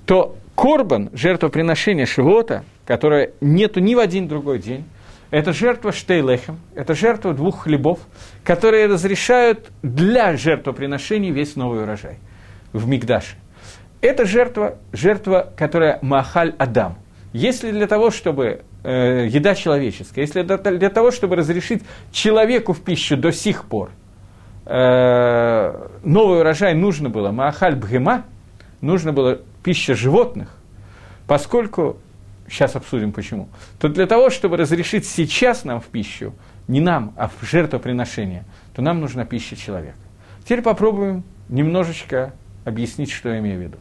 A: то Корбан, жертвоприношение Шивота, которое нету ни в один другой день, это жертва штейлехем, это жертва двух хлебов, которые разрешают для жертвоприношений весь новый урожай в Мигдаше. Это жертва, жертва, которая Махаль Адам. Если для того, чтобы э, еда человеческая, если для того, чтобы разрешить человеку в пищу до сих пор э, новый урожай нужно было Маахаль Бхема, нужно было пища животных, поскольку сейчас обсудим почему, то для того, чтобы разрешить сейчас нам в пищу, не нам, а в жертвоприношение, то нам нужна пища человека. Теперь попробуем немножечко объяснить, что я имею в виду.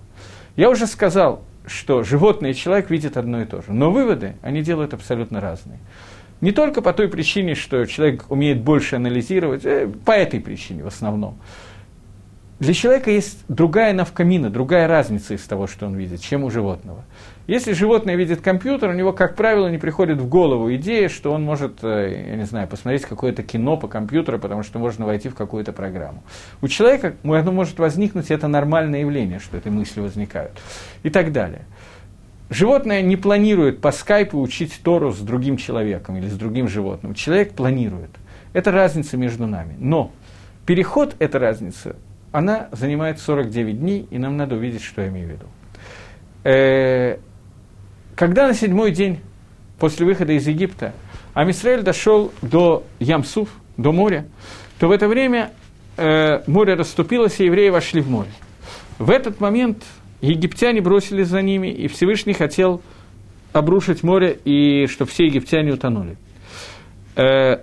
A: Я уже сказал, что животное и человек видят одно и то же, но выводы они делают абсолютно разные. Не только по той причине, что человек умеет больше анализировать, э, по этой причине в основном. Для человека есть другая навкамина, другая разница из того, что он видит, чем у животного. Если животное видит компьютер, у него, как правило, не приходит в голову идея, что он может, э, я не знаю, посмотреть какое-то кино по компьютеру, потому что можно войти в какую-то программу. У человека оно может возникнуть, это нормальное явление, что эти мысли возникают. И так далее. Животное не планирует по скайпу учить Тору с другим человеком или с другим животным. Человек планирует. Это разница между нами. Но переход, эта разница, она занимает 49 дней, и нам надо увидеть, что я имею в виду. Э, когда на седьмой день после выхода из Египта Амисраэль дошел до Ямсуф, до моря, то в это время э, море расступилось, и евреи вошли в море. В этот момент египтяне бросились за ними, и Всевышний хотел обрушить море, и чтобы все египтяне утонули. Э,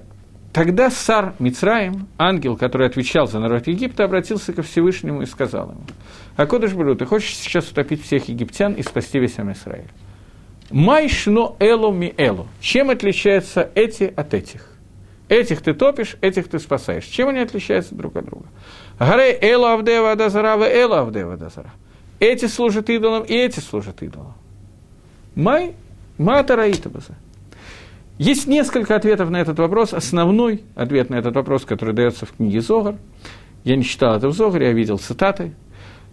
A: тогда Сар Мицраим, ангел, который отвечал за народ Египта, обратился ко Всевышнему и сказал ему, «Акодыш Бру, ты хочешь сейчас утопить всех египтян и спасти весь Амисраиль?» Майшно эло ми эло. Чем отличаются эти от этих? Этих ты топишь, этих ты спасаешь. Чем они отличаются друг от друга? Гарей эло авдева дазара, в эло авдева дазара. Эти служат идолам, и эти служат идолам. Май матараитабаза. Есть несколько ответов на этот вопрос. Основной ответ на этот вопрос, который дается в книге Зогар, я не читал это в Зогаре, я видел цитаты.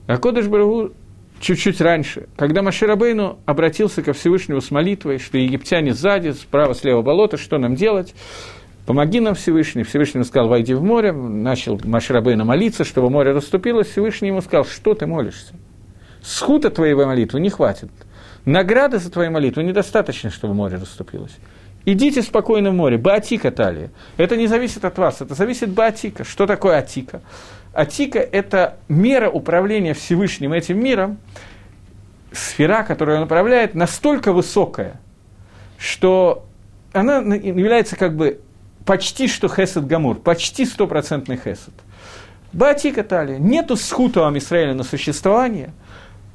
A: А Кодыш Барагу чуть-чуть раньше, когда Маширабейну обратился ко Всевышнему с молитвой, что египтяне сзади, справа, слева болото, что нам делать? Помоги нам, Всевышний. Всевышний сказал, войди в море. Начал Маширабейна молиться, чтобы море расступилось. Всевышний ему сказал, что ты молишься? Схута твоей молитвы не хватит. Награды за твою молитву недостаточно, чтобы море расступилось. Идите спокойно в море. Баатика талия. Это не зависит от вас, это зависит Баатика. Что такое Атика? Атика – это мера управления Всевышним этим миром, сфера, которую он управляет, настолько высокая, что она является как бы почти что хесед гамур, почти стопроцентный хесед. Баатика талия. Нету схута Амисраэля на существование –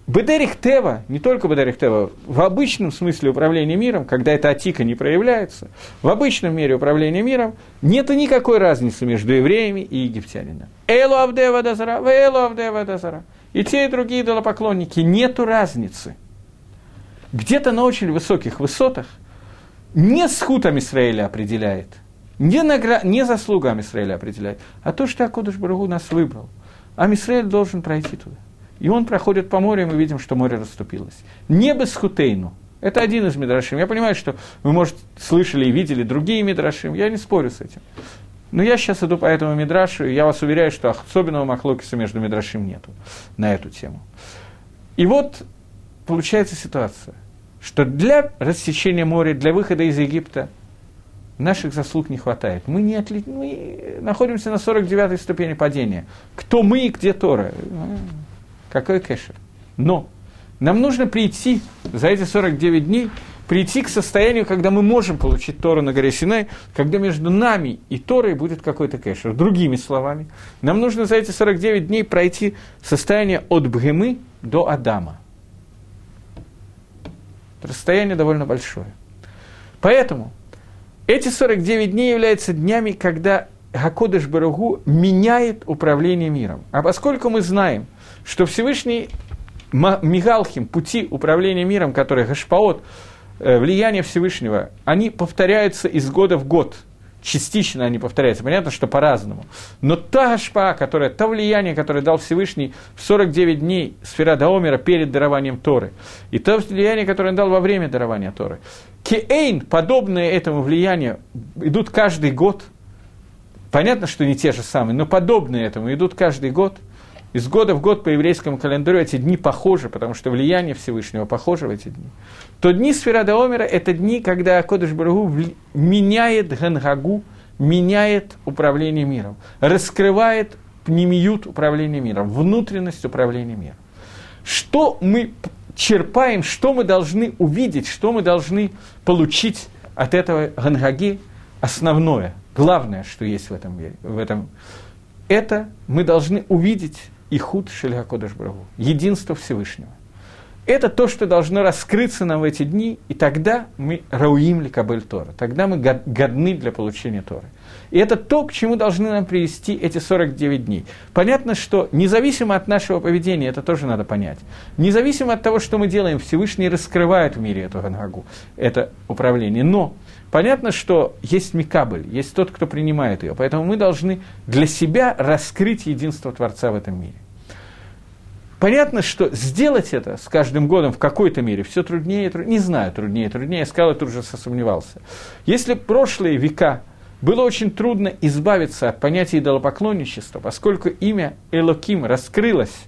A: Бедерих Тева, не только Бедерих Тева, в обычном смысле управления миром, когда эта атика не проявляется, в обычном мире управления миром нет никакой разницы между евреями и египтянами. Элу Авдева Дазара, Элу Авдева Дазара. И те, и другие идолопоклонники, нету разницы. Где-то на очень высоких высотах не с хутом Израиля определяет, не, награ... не заслугами Израиля определяет, а то, что Акодыш Барагу нас выбрал. А Израиль должен пройти туда. И он проходит по морю, и мы видим, что море расступилось. Не без хутейну. Это один из Мидрашим. Я понимаю, что вы, может, слышали и видели другие Мидрашим. Я не спорю с этим. Но я сейчас иду по этому Мидрашу, и я вас уверяю, что особенного махлокиса между Мидрашим нету на эту тему. И вот получается ситуация, что для рассечения моря, для выхода из Египта наших заслуг не хватает. Мы, не отли... мы находимся на 49-й ступени падения. Кто мы и где Тора? Какой кэшер? Но нам нужно прийти за эти 49 дней, прийти к состоянию, когда мы можем получить Тору на горе Синай, когда между нами и Торой будет какой-то кэшер. Другими словами, нам нужно за эти 49 дней пройти состояние от Бгемы до Адама. Расстояние довольно большое. Поэтому эти 49 дней являются днями, когда Гакодыш Баругу меняет управление миром. А поскольку мы знаем, что Всевышний Мигалхим, пути управления миром, которые Гашпаот, э, влияние Всевышнего, они повторяются из года в год. Частично они повторяются. Понятно, что по-разному. Но та Гашпа, которая, то влияние, которое дал Всевышний в 49 дней сфера Даомера перед дарованием Торы, и то влияние, которое он дал во время дарования Торы, Кеэйн, подобные этому влиянию, идут каждый год. Понятно, что не те же самые, но подобные этому идут каждый год – из года в год по еврейскому календарю эти дни похожи, потому что влияние Всевышнего похоже в эти дни, то дни Сферада Омера – это дни, когда Кодыш Барагу меняет Гангагу, меняет управление миром, раскрывает пнемиют управления миром, внутренность управления миром. Что мы черпаем, что мы должны увидеть, что мы должны получить от этого Гангаги основное, главное, что есть в этом мире, в этом, это мы должны увидеть и худ Брагу, единство Всевышнего. Это то, что должно раскрыться нам в эти дни, и тогда мы рауим ли кабель Тора, тогда мы годны для получения Торы. И это то, к чему должны нам привести эти 49 дней. Понятно, что независимо от нашего поведения, это тоже надо понять, независимо от того, что мы делаем, Всевышний раскрывает в мире эту ганагу, это управление. Но понятно, что есть Микабль, есть тот, кто принимает ее. Поэтому мы должны для себя раскрыть единство Творца в этом мире. Понятно, что сделать это с каждым годом в какой-то мере все труднее и труднее. Не знаю, труднее и труднее. Я сказал, я тут же сомневался. Если прошлые века было очень трудно избавиться от понятия идолопоклонничества, поскольку имя Элоким раскрылось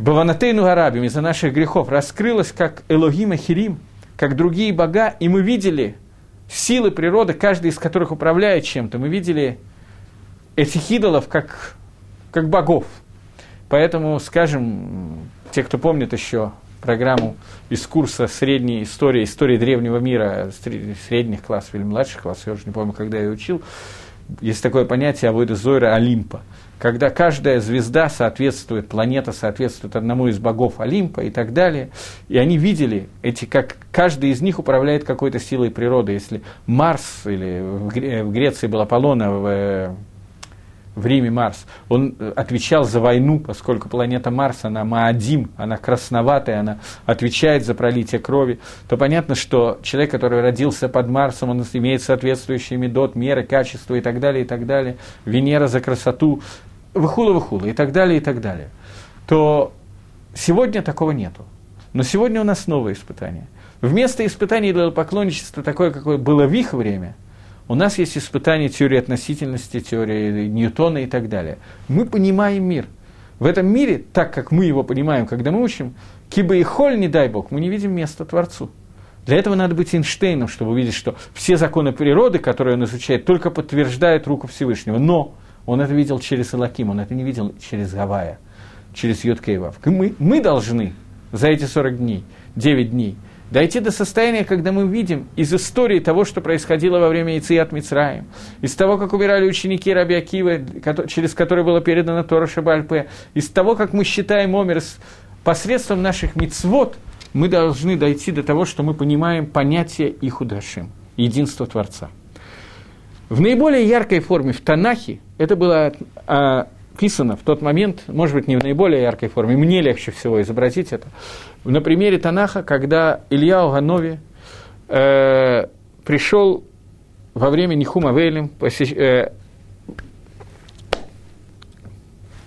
A: Баванатейну Арабим из-за наших грехов раскрылось как Элогим Ахирим, как другие бога, и мы видели силы природы, каждый из которых управляет чем-то. Мы видели этих идолов как, как богов – Поэтому, скажем, те, кто помнит еще программу из курса средней истории, истории древнего мира, средних классов или младших классов, я уже не помню, когда я учил, есть такое понятие Авойда Зойра Олимпа, когда каждая звезда соответствует, планета соответствует одному из богов Олимпа и так далее. И они видели, эти, как каждый из них управляет какой-то силой природы. Если Марс, или в Греции был Аполлон, а в в Риме Марс, он э, отвечал за войну, поскольку планета Марс, она Маадим, она красноватая, она отвечает за пролитие крови, то понятно, что человек, который родился под Марсом, он имеет соответствующие медот, меры, качества и так далее, и так далее, Венера за красоту, выхула-выхула и так далее, и так далее. То сегодня такого нету. Но сегодня у нас новое испытание. Вместо испытаний для поклонничества такое, какое было в их время – у нас есть испытания теории относительности, теории Ньютона и так далее. Мы понимаем мир. В этом мире, так как мы его понимаем, когда мы учим, киба и холь, не дай бог, мы не видим места Творцу. Для этого надо быть Эйнштейном, чтобы увидеть, что все законы природы, которые он изучает, только подтверждают руку Всевышнего. Но он это видел через Элаким, он это не видел через Гавая, через Йоткейвав. Мы, мы должны за эти 40 дней, 9 дней, дойти до состояния, когда мы видим из истории того, что происходило во время Ицият Мицраем, из того, как умирали ученики Раби Акива, через которые было передано Тора Шабальпе, из того, как мы считаем Омер посредством наших мицвод, мы должны дойти до того, что мы понимаем понятие Ихудашим, единство Творца. В наиболее яркой форме в Танахе это было а, описано в тот момент, может быть, не в наиболее яркой форме, мне легче всего изобразить это, на примере Танаха, когда Илья Уганови э, пришел во время Нихума Вейлем, посещ... э,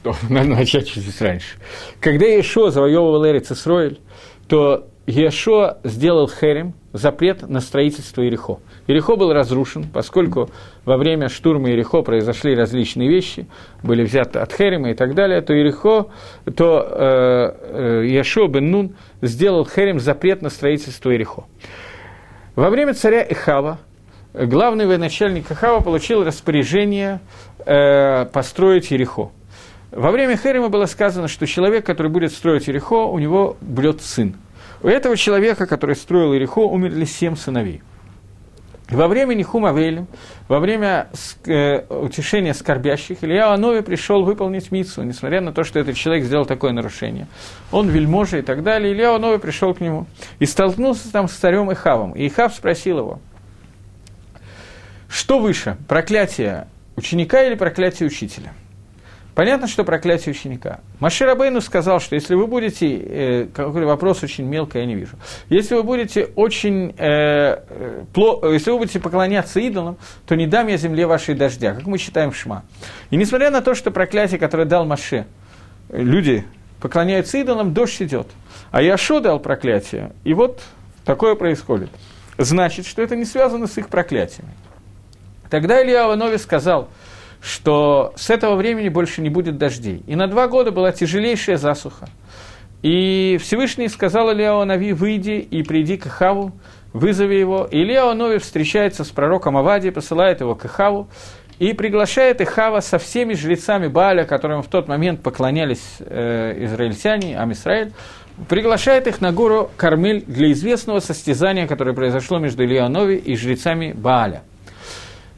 A: надо начать чуть раньше. Когда Иешуа завоевывал Эрец Исроэль, то Иешуа сделал херем, запрет на строительство Ирихо. Ирихо был разрушен, поскольку во время штурма Ирихо произошли различные вещи, были взяты от Херема и так далее, то Ирихо, то э, э, бен Нун сделал херем запрет на строительство Ирихо. Во время царя Ихава главный военачальник Ихава получил распоряжение э, построить Ерехо. Во время Херема было сказано, что человек, который будет строить Ерехо, у него блет сын. У этого человека, который строил Ерехо, умерли семь сыновей. Во время Нихума во время э, утешения скорбящих, Илья Анови пришел выполнить мицу, несмотря на то, что этот человек сделал такое нарушение. Он вельможа и так далее. Илья Анови пришел к нему и столкнулся там с царем Ихавом. И Ихав спросил его, что выше, проклятие ученика или проклятие учителя – Понятно, что проклятие ученика. Машир Абейну сказал, что если вы будете, э, какой вопрос очень мелко, я не вижу, если вы будете очень, э, пло, если вы будете поклоняться идолам, то не дам я земле вашей дождя, как мы читаем Шма. И несмотря на то, что проклятие, которое дал Маше, люди поклоняются идолам, дождь идет. А Яшо дал проклятие, и вот такое происходит. Значит, что это не связано с их проклятиями. Тогда Илья Нови сказал – что с этого времени больше не будет дождей. И на два года была тяжелейшая засуха. И Всевышний сказал Ильяу Нави, выйди и приди к Хаву, вызови его. И Ильяу Нови встречается с пророком Авади, посылает его к Хаву и приглашает Ихава со всеми жрецами Бааля, которым в тот момент поклонялись э, израильтяне, Амисраэль, приглашает их на гору Кармель для известного состязания, которое произошло между Ильянови и жрецами Бааля –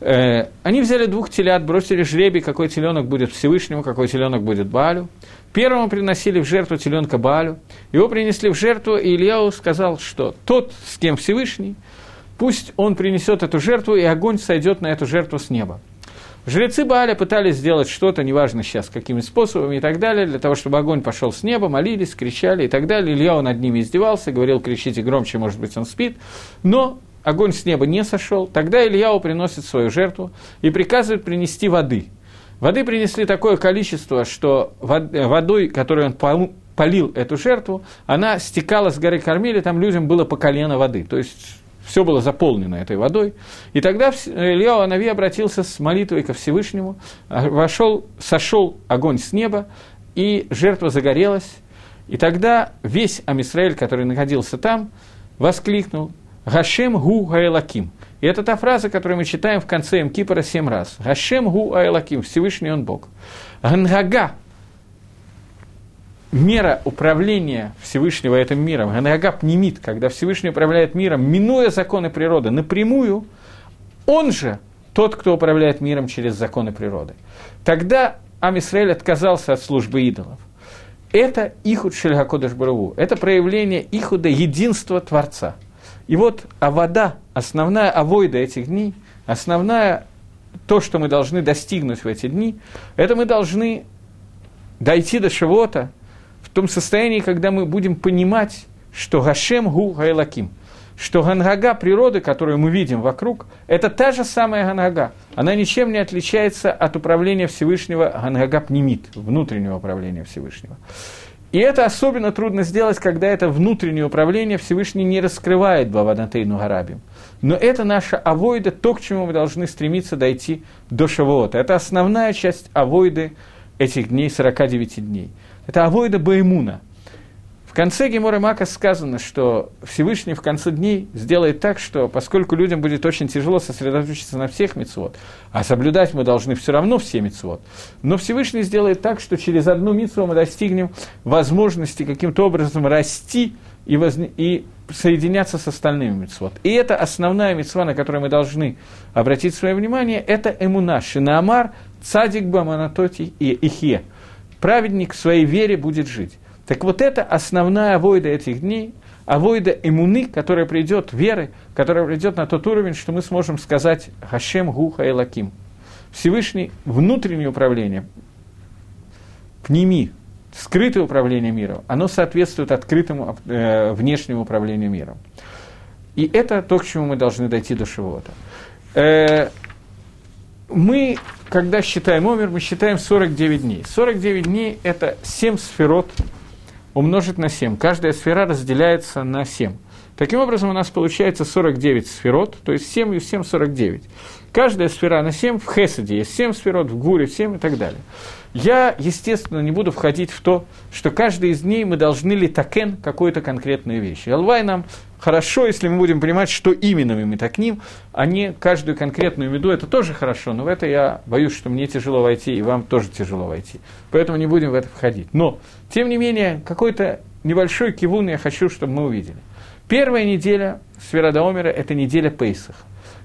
A: они взяли двух телят, бросили жребий, какой теленок будет Всевышнему, какой теленок будет Баалю. Первому приносили в жертву теленка Баалю. Его принесли в жертву, и Ильяу сказал, что тот, с кем Всевышний, пусть он принесет эту жертву, и огонь сойдет на эту жертву с неба. Жрецы Бааля пытались сделать что-то, неважно сейчас, какими способами и так далее, для того, чтобы огонь пошел с неба, молились, кричали и так далее. Илья над ними издевался, говорил, кричите громче, может быть, он спит. Но огонь с неба не сошел, тогда Ильяу приносит свою жертву и приказывает принести воды. Воды принесли такое количество, что э, водой, которой он полил эту жертву, она стекала с горы Кормили, там людям было по колено воды. То есть все было заполнено этой водой. И тогда Илья Анави обратился с молитвой ко Всевышнему, а, вошел, сошел огонь с неба, и жертва загорелась. И тогда весь Амисраэль, который находился там, воскликнул Гашем гу гаэлаким. И это та фраза, которую мы читаем в конце Мкипора семь раз. Гашем гу гаэлаким. Всевышний он Бог. Гангага. Мера управления Всевышнего этим миром, Ганага пнемит, когда Всевышний управляет миром, минуя законы природы напрямую, он же тот, кто управляет миром через законы природы. Тогда Амисраэль отказался от службы идолов. Это Ихуд Шельгакодыш Бараву, это проявление Ихуда единства Творца – и вот а вода, основная авойда этих дней, основная то, что мы должны достигнуть в эти дни, это мы должны дойти до чего-то в том состоянии, когда мы будем понимать, что Гашем Гу Гайлаким, что Гангага природы, которую мы видим вокруг, это та же самая Гангага. Она ничем не отличается от управления Всевышнего Гангага Пнемит, внутреннего управления Всевышнего. И это особенно трудно сделать, когда это внутреннее управление Всевышний не раскрывает Баванатейну Гарабим. Но это наша авойда, то, к чему мы должны стремиться дойти до Шавуота. Это основная часть авойды этих дней, 49 дней. Это авойда Баймуна – конце Гемора Мака сказано, что Всевышний в конце дней сделает так, что поскольку людям будет очень тяжело сосредоточиться на всех мецвод, а соблюдать мы должны все равно все мецвод, но Всевышний сделает так, что через одну мецву мы достигнем возможности каким-то образом расти и, возне... и соединяться с остальными мецвод. И это основная мецва, на которую мы должны обратить свое внимание, это эмуна, шинаамар, цадик баманатоти и ихе. Праведник в своей вере будет жить. Так вот это основная авойда этих дней, авойда иммуны, которая придет, веры, которая придет на тот уровень, что мы сможем сказать «Хашем Гуха Элаким». Всевышний внутреннее управление. пними, скрытое управление миром, оно соответствует открытому э, внешнему управлению миром. И это то, к чему мы должны дойти до Шивота. Э, мы, когда считаем Омер, мы считаем 49 дней. 49 дней – это 7 сферот умножить на 7. Каждая сфера разделяется на 7. Таким образом, у нас получается 49 сферот, то есть 7 и 7 – 49. Каждая сфера на 7 в Хесаде есть 7 сферот, в Гуре 7 и так далее. Я, естественно, не буду входить в то, что каждый из дней мы должны ли такен какую-то конкретную вещь. Алвай нам хорошо, если мы будем понимать, что именно мы метакним, а не каждую конкретную меду, это тоже хорошо, но в это я боюсь, что мне тяжело войти, и вам тоже тяжело войти. Поэтому не будем в это входить. Но, тем не менее, какой-то небольшой кивун я хочу, чтобы мы увидели. Первая неделя сфера Даомера – это неделя Пейсах.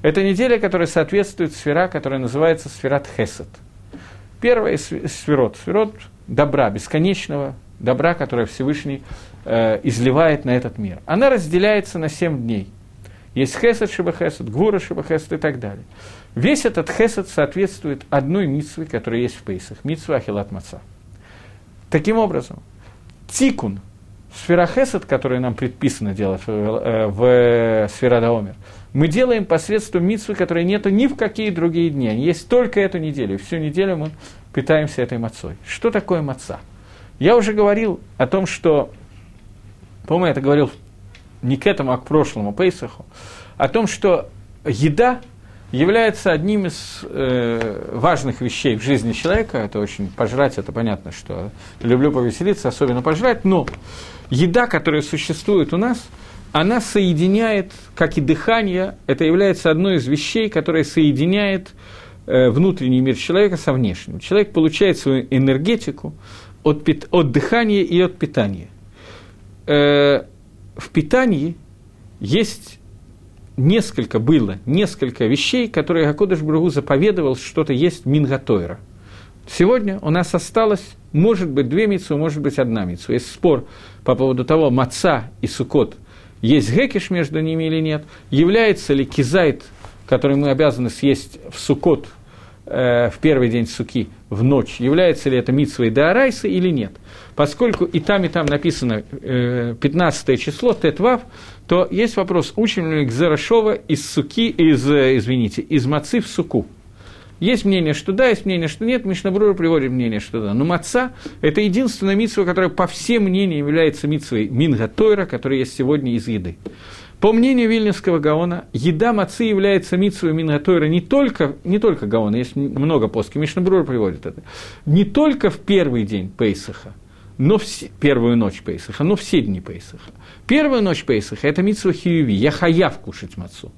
A: Это неделя, которая соответствует сфера, которая называется сферат Хесед – Первое – сферот. Сферот добра, бесконечного добра, которое Всевышний э, изливает на этот мир. Она разделяется на семь дней. Есть хесед, шибахесед, гвура, шибахесед и так далее. Весь этот хесед соответствует одной митсве, которая есть в Пейсах, митсва Ахилат Маца. Таким образом, тикун, сфера хесед, которую нам предписано делать в, э, в, в сфера Даомер, мы делаем посредством митсвы, которой нету ни в какие другие дни. Есть только эту неделю. Всю неделю мы питаемся этой мацой. Что такое маца? Я уже говорил о том, что, по-моему, я это говорил не к этому, а к прошлому Пейсаху, о том, что еда является одним из э, важных вещей в жизни человека. Это очень пожрать, это понятно, что люблю повеселиться, особенно пожрать, но еда, которая существует у нас – она соединяет, как и дыхание, это является одной из вещей, которая соединяет э, внутренний мир человека со внешним. Человек получает свою энергетику от, от дыхания и от питания. Э, в питании есть несколько было, несколько вещей, которые Акодыш Бругу заповедовал, что-то есть Мингатойра. Сегодня у нас осталось, может быть, две мицу, может быть, одна мицу. Есть спор по поводу того, маца и сукот есть гекиш между ними или нет, является ли кизайт, который мы обязаны съесть в сукот, э, в первый день суки, в ночь, является ли это митсвой Даарайса или нет. Поскольку и там, и там написано э, 15 число, Тетвав, то есть вопрос, учим ли Гзарашова из суки, из, э, извините, из мацы в суку. Есть мнение, что да, есть мнение, что нет. Мишнабрура приводит мнение, что да. Но маца – это единственная митсва, которая по всем мнениям является митсвой Минга Тойра, которая есть сегодня из еды. По мнению Вильнюсского Гаона, еда мацы является митсвой Минга Тойра не только, не только Гаона, есть много постки, Мишнабрура приводит это, не только в первый день Пейсаха, но все, первую ночь Пейсаха, но все дни Пейсаха. Первую ночь Пейсаха – это митсва Хиюви, я хаяв кушать мацу.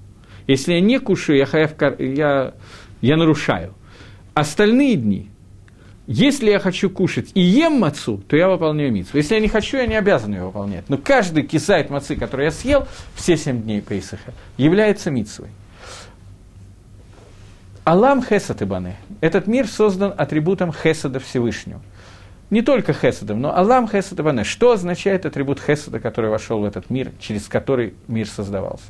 A: Если я не кушаю, я хаяв, я я нарушаю. Остальные дни, если я хочу кушать и ем мацу, то я выполняю мицу. Если я не хочу, я не обязан ее выполнять. Но каждый кисайт мацы, который я съел все семь дней Пейсаха, является мицвой. Алам Хесад Ибане. Этот мир создан атрибутом Хесада Всевышнего – не только хесадом, но Аллам хесад Ибане. Что означает атрибут хесада, который вошел в этот мир, через который мир создавался?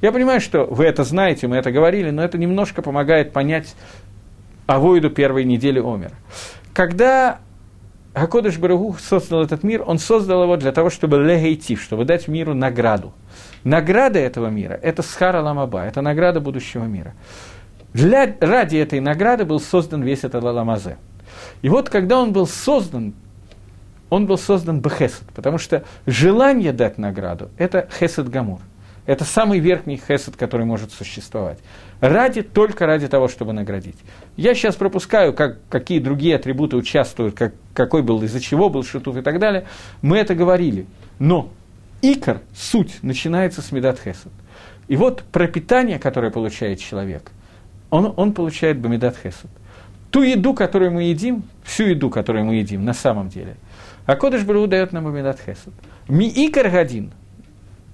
A: Я понимаю, что вы это знаете, мы это говорили, но это немножко помогает понять Авоиду первой недели Омера. Когда Хакодыш Барагу создал этот мир, он создал его для того, чтобы легейтив, чтобы дать миру награду. Награда этого мира – это схара ламаба, это награда будущего мира. Для, ради этой награды был создан весь этот ламазе. И вот когда он был создан, он был создан бехесед, потому что желание дать награду – это хесед гамур. Это самый верхний хесед, который может существовать. Ради, только ради того, чтобы наградить. Я сейчас пропускаю, как, какие другие атрибуты участвуют, как, какой был, из-за чего был шутуф и так далее. Мы это говорили. Но икор, суть, начинается с медат хесед. И вот пропитание, которое получает человек, он, он получает бамедат хесед ту еду, которую мы едим, всю еду, которую мы едим на самом деле. А Кодыш Бару дает нам Аминат Хесед. Миикар Гадин,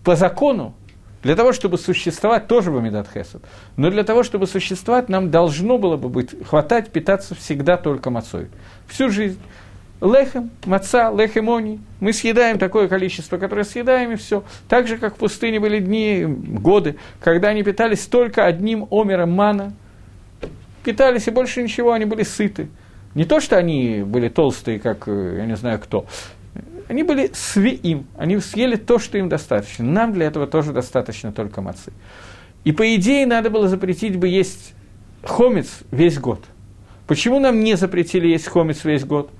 A: по закону, для того, чтобы существовать, тоже в Амидат Хесед. Но для того, чтобы существовать, нам должно было бы быть, хватать питаться всегда только мацой. Всю жизнь. Лехем, маца, лехемони. Мы съедаем такое количество, которое съедаем, и все. Так же, как в пустыне были дни, годы, когда они питались только одним омером мана – питались, и больше ничего, они были сыты. Не то, что они были толстые, как э, я не знаю кто. Они были свиим, они съели то, что им достаточно. Нам для этого тоже достаточно только мацы. И по идее надо было запретить бы есть хомец весь год. Почему нам не запретили есть хомец весь год?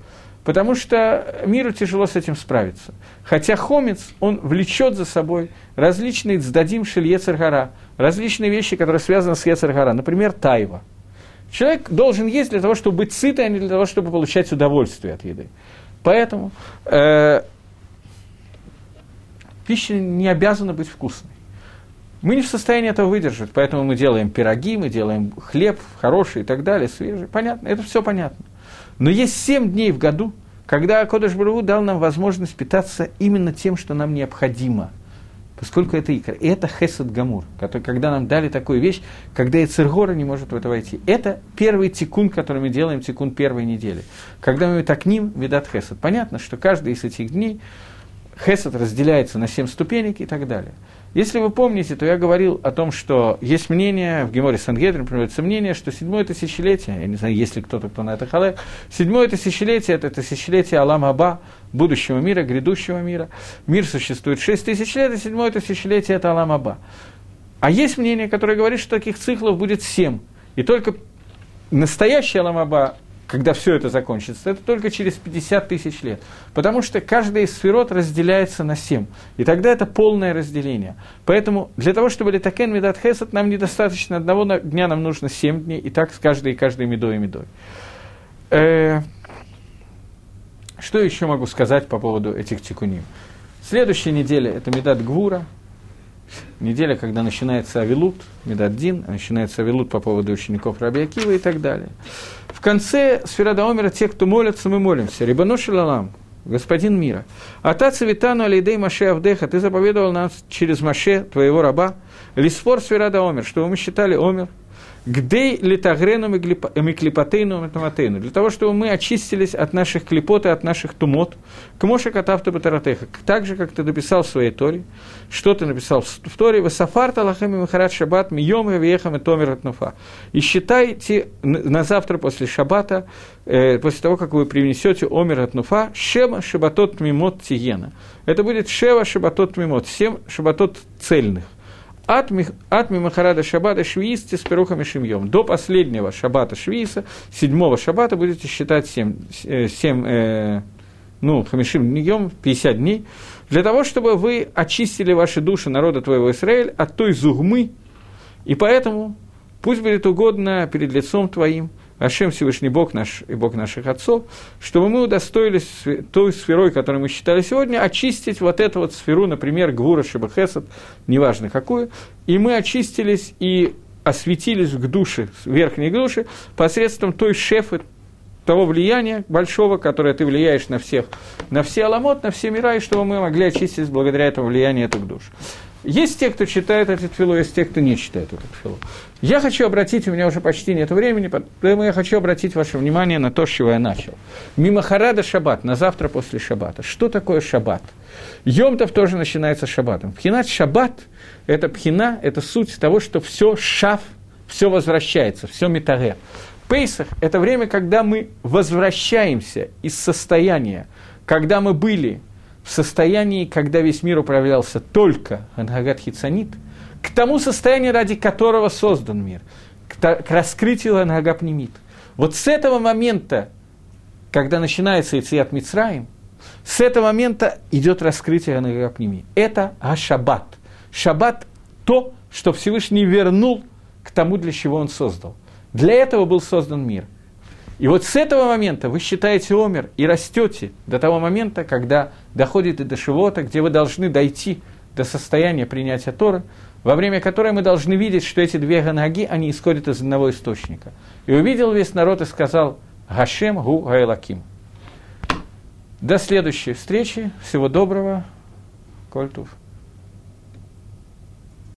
A: Потому что миру тяжело с этим справиться. Хотя хомец, он влечет за собой различные цдадим шельецергара, различные вещи, которые связаны с ецергара, например, тайва. Человек должен есть для того, чтобы быть сытым, а не для того, чтобы получать удовольствие от еды. Поэтому э, пища не обязана быть вкусной. Мы не в состоянии этого выдержать, поэтому мы делаем пироги, мы делаем хлеб хороший и так далее, свежий. Понятно, это все понятно. Но есть семь дней в году, когда Кодыш Бару дал нам возможность питаться именно тем, что нам необходимо. Поскольку это икра. И это Хесед Гамур, который, когда нам дали такую вещь, когда и не может в это войти. Это первый тикун, который мы делаем, тикун первой недели. Когда мы так ним, видат Хесед. Понятно, что каждый из этих дней Хесед разделяется на семь ступенек и так далее. Если вы помните, то я говорил о том, что есть мнение, в Геморе Сангедрин приводится мнение, что седьмое тысячелетие, я не знаю, есть ли кто-то, кто на это халек, седьмое тысячелетие – это тысячелетие Алам Аба, будущего мира, грядущего мира. Мир существует шесть тысяч лет, и седьмое тысячелетие – это Алам Аба. А есть мнение, которое говорит, что таких циклов будет семь. И только настоящий Алам Аба когда все это закончится, это только через 50 тысяч лет. Потому что каждая из сферот разделяется на 7. И тогда это полное разделение. Поэтому для того, чтобы литакен медат хесед, нам недостаточно одного дня, нам нужно 7 дней, и так с каждой и каждой медой и медой. Э, что еще могу сказать по поводу этих тикуним? Следующая неделя – это медат гвура, неделя, когда начинается Авилут, Медаддин, начинается Авилут по поводу учеников Раби Акива и так далее. В конце Сферада Омера те, кто молятся, мы молимся. Рибану Шалалам, Господин мира. Ата цветану алейдей Маше Авдеха, ты заповедовал нас через Маше, твоего раба, Лисфор Сферада Омер, чтобы мы считали Омер, Гдей литагрену миклипатейну метаматейну. Для того, чтобы мы очистились от наших клипот и от наших тумот. К Моше катавту батаратеха. Так же, как ты написал в своей Торе. Что ты написал в Торе? Васафарта лахами махарат шаббат мием и веехам и томер от И считайте на завтра после шаббата, э, после того, как вы принесете омер от нуфа, шема шабатот мимот тиена. Это будет шева шабатот мимот, семь шабатот цельных. От, от Мимахарада Шабата Швиисти с Перухами Шимьем. До последнего Шабата Швииса, седьмого Шабата, будете считать 7, 7 э, э, ну, Хамишим Ньем, 50 дней, для того, чтобы вы очистили ваши души народа твоего Израиля от той зугмы, и поэтому пусть будет угодно перед лицом твоим, Ашем Всевышний Бог наш и Бог наших отцов, чтобы мы удостоились той сферой, которую мы считали сегодня, очистить вот эту вот сферу, например, Гвура Шибахесад, неважно какую, и мы очистились и осветились к душе, верхней душе, посредством той шефы, того влияния большого, которое ты влияешь на всех, на все аламот, на все мира, и чтобы мы могли очиститься благодаря этому влиянию этих душ. Есть те, кто читает этот филу, есть те, кто не читает этот филу. Я хочу обратить, у меня уже почти нет времени, поэтому я хочу обратить ваше внимание на то, с чего я начал. Мимо Харада шаббат, на завтра после шаббата. Что такое шаббат? Йомтов тоже начинается шаббатом. Пхинат шаббат – это пхина, это суть того, что все шав, все возвращается, все метаге. Пейсах – это время, когда мы возвращаемся из состояния, когда мы были в состоянии, когда весь мир управлялся только Ангагат Хицанит, к тому состоянию, ради которого создан мир, к, раскрытию Ангагат Немит. Вот с этого момента, когда начинается Ицият Мицраим, с этого момента идет раскрытие Ангагат Немит. Это Ашабат. Шаббат – то, что Всевышний вернул к тому, для чего он создал. Для этого был создан мир – и вот с этого момента вы считаете омер и растете до того момента, когда доходит и до шивота, где вы должны дойти до состояния принятия Торы, во время которой мы должны видеть, что эти две ганаги, они исходят из одного источника. И увидел весь народ и сказал «Гашем гу гайлаким». До следующей встречи. Всего доброго. Кольтув.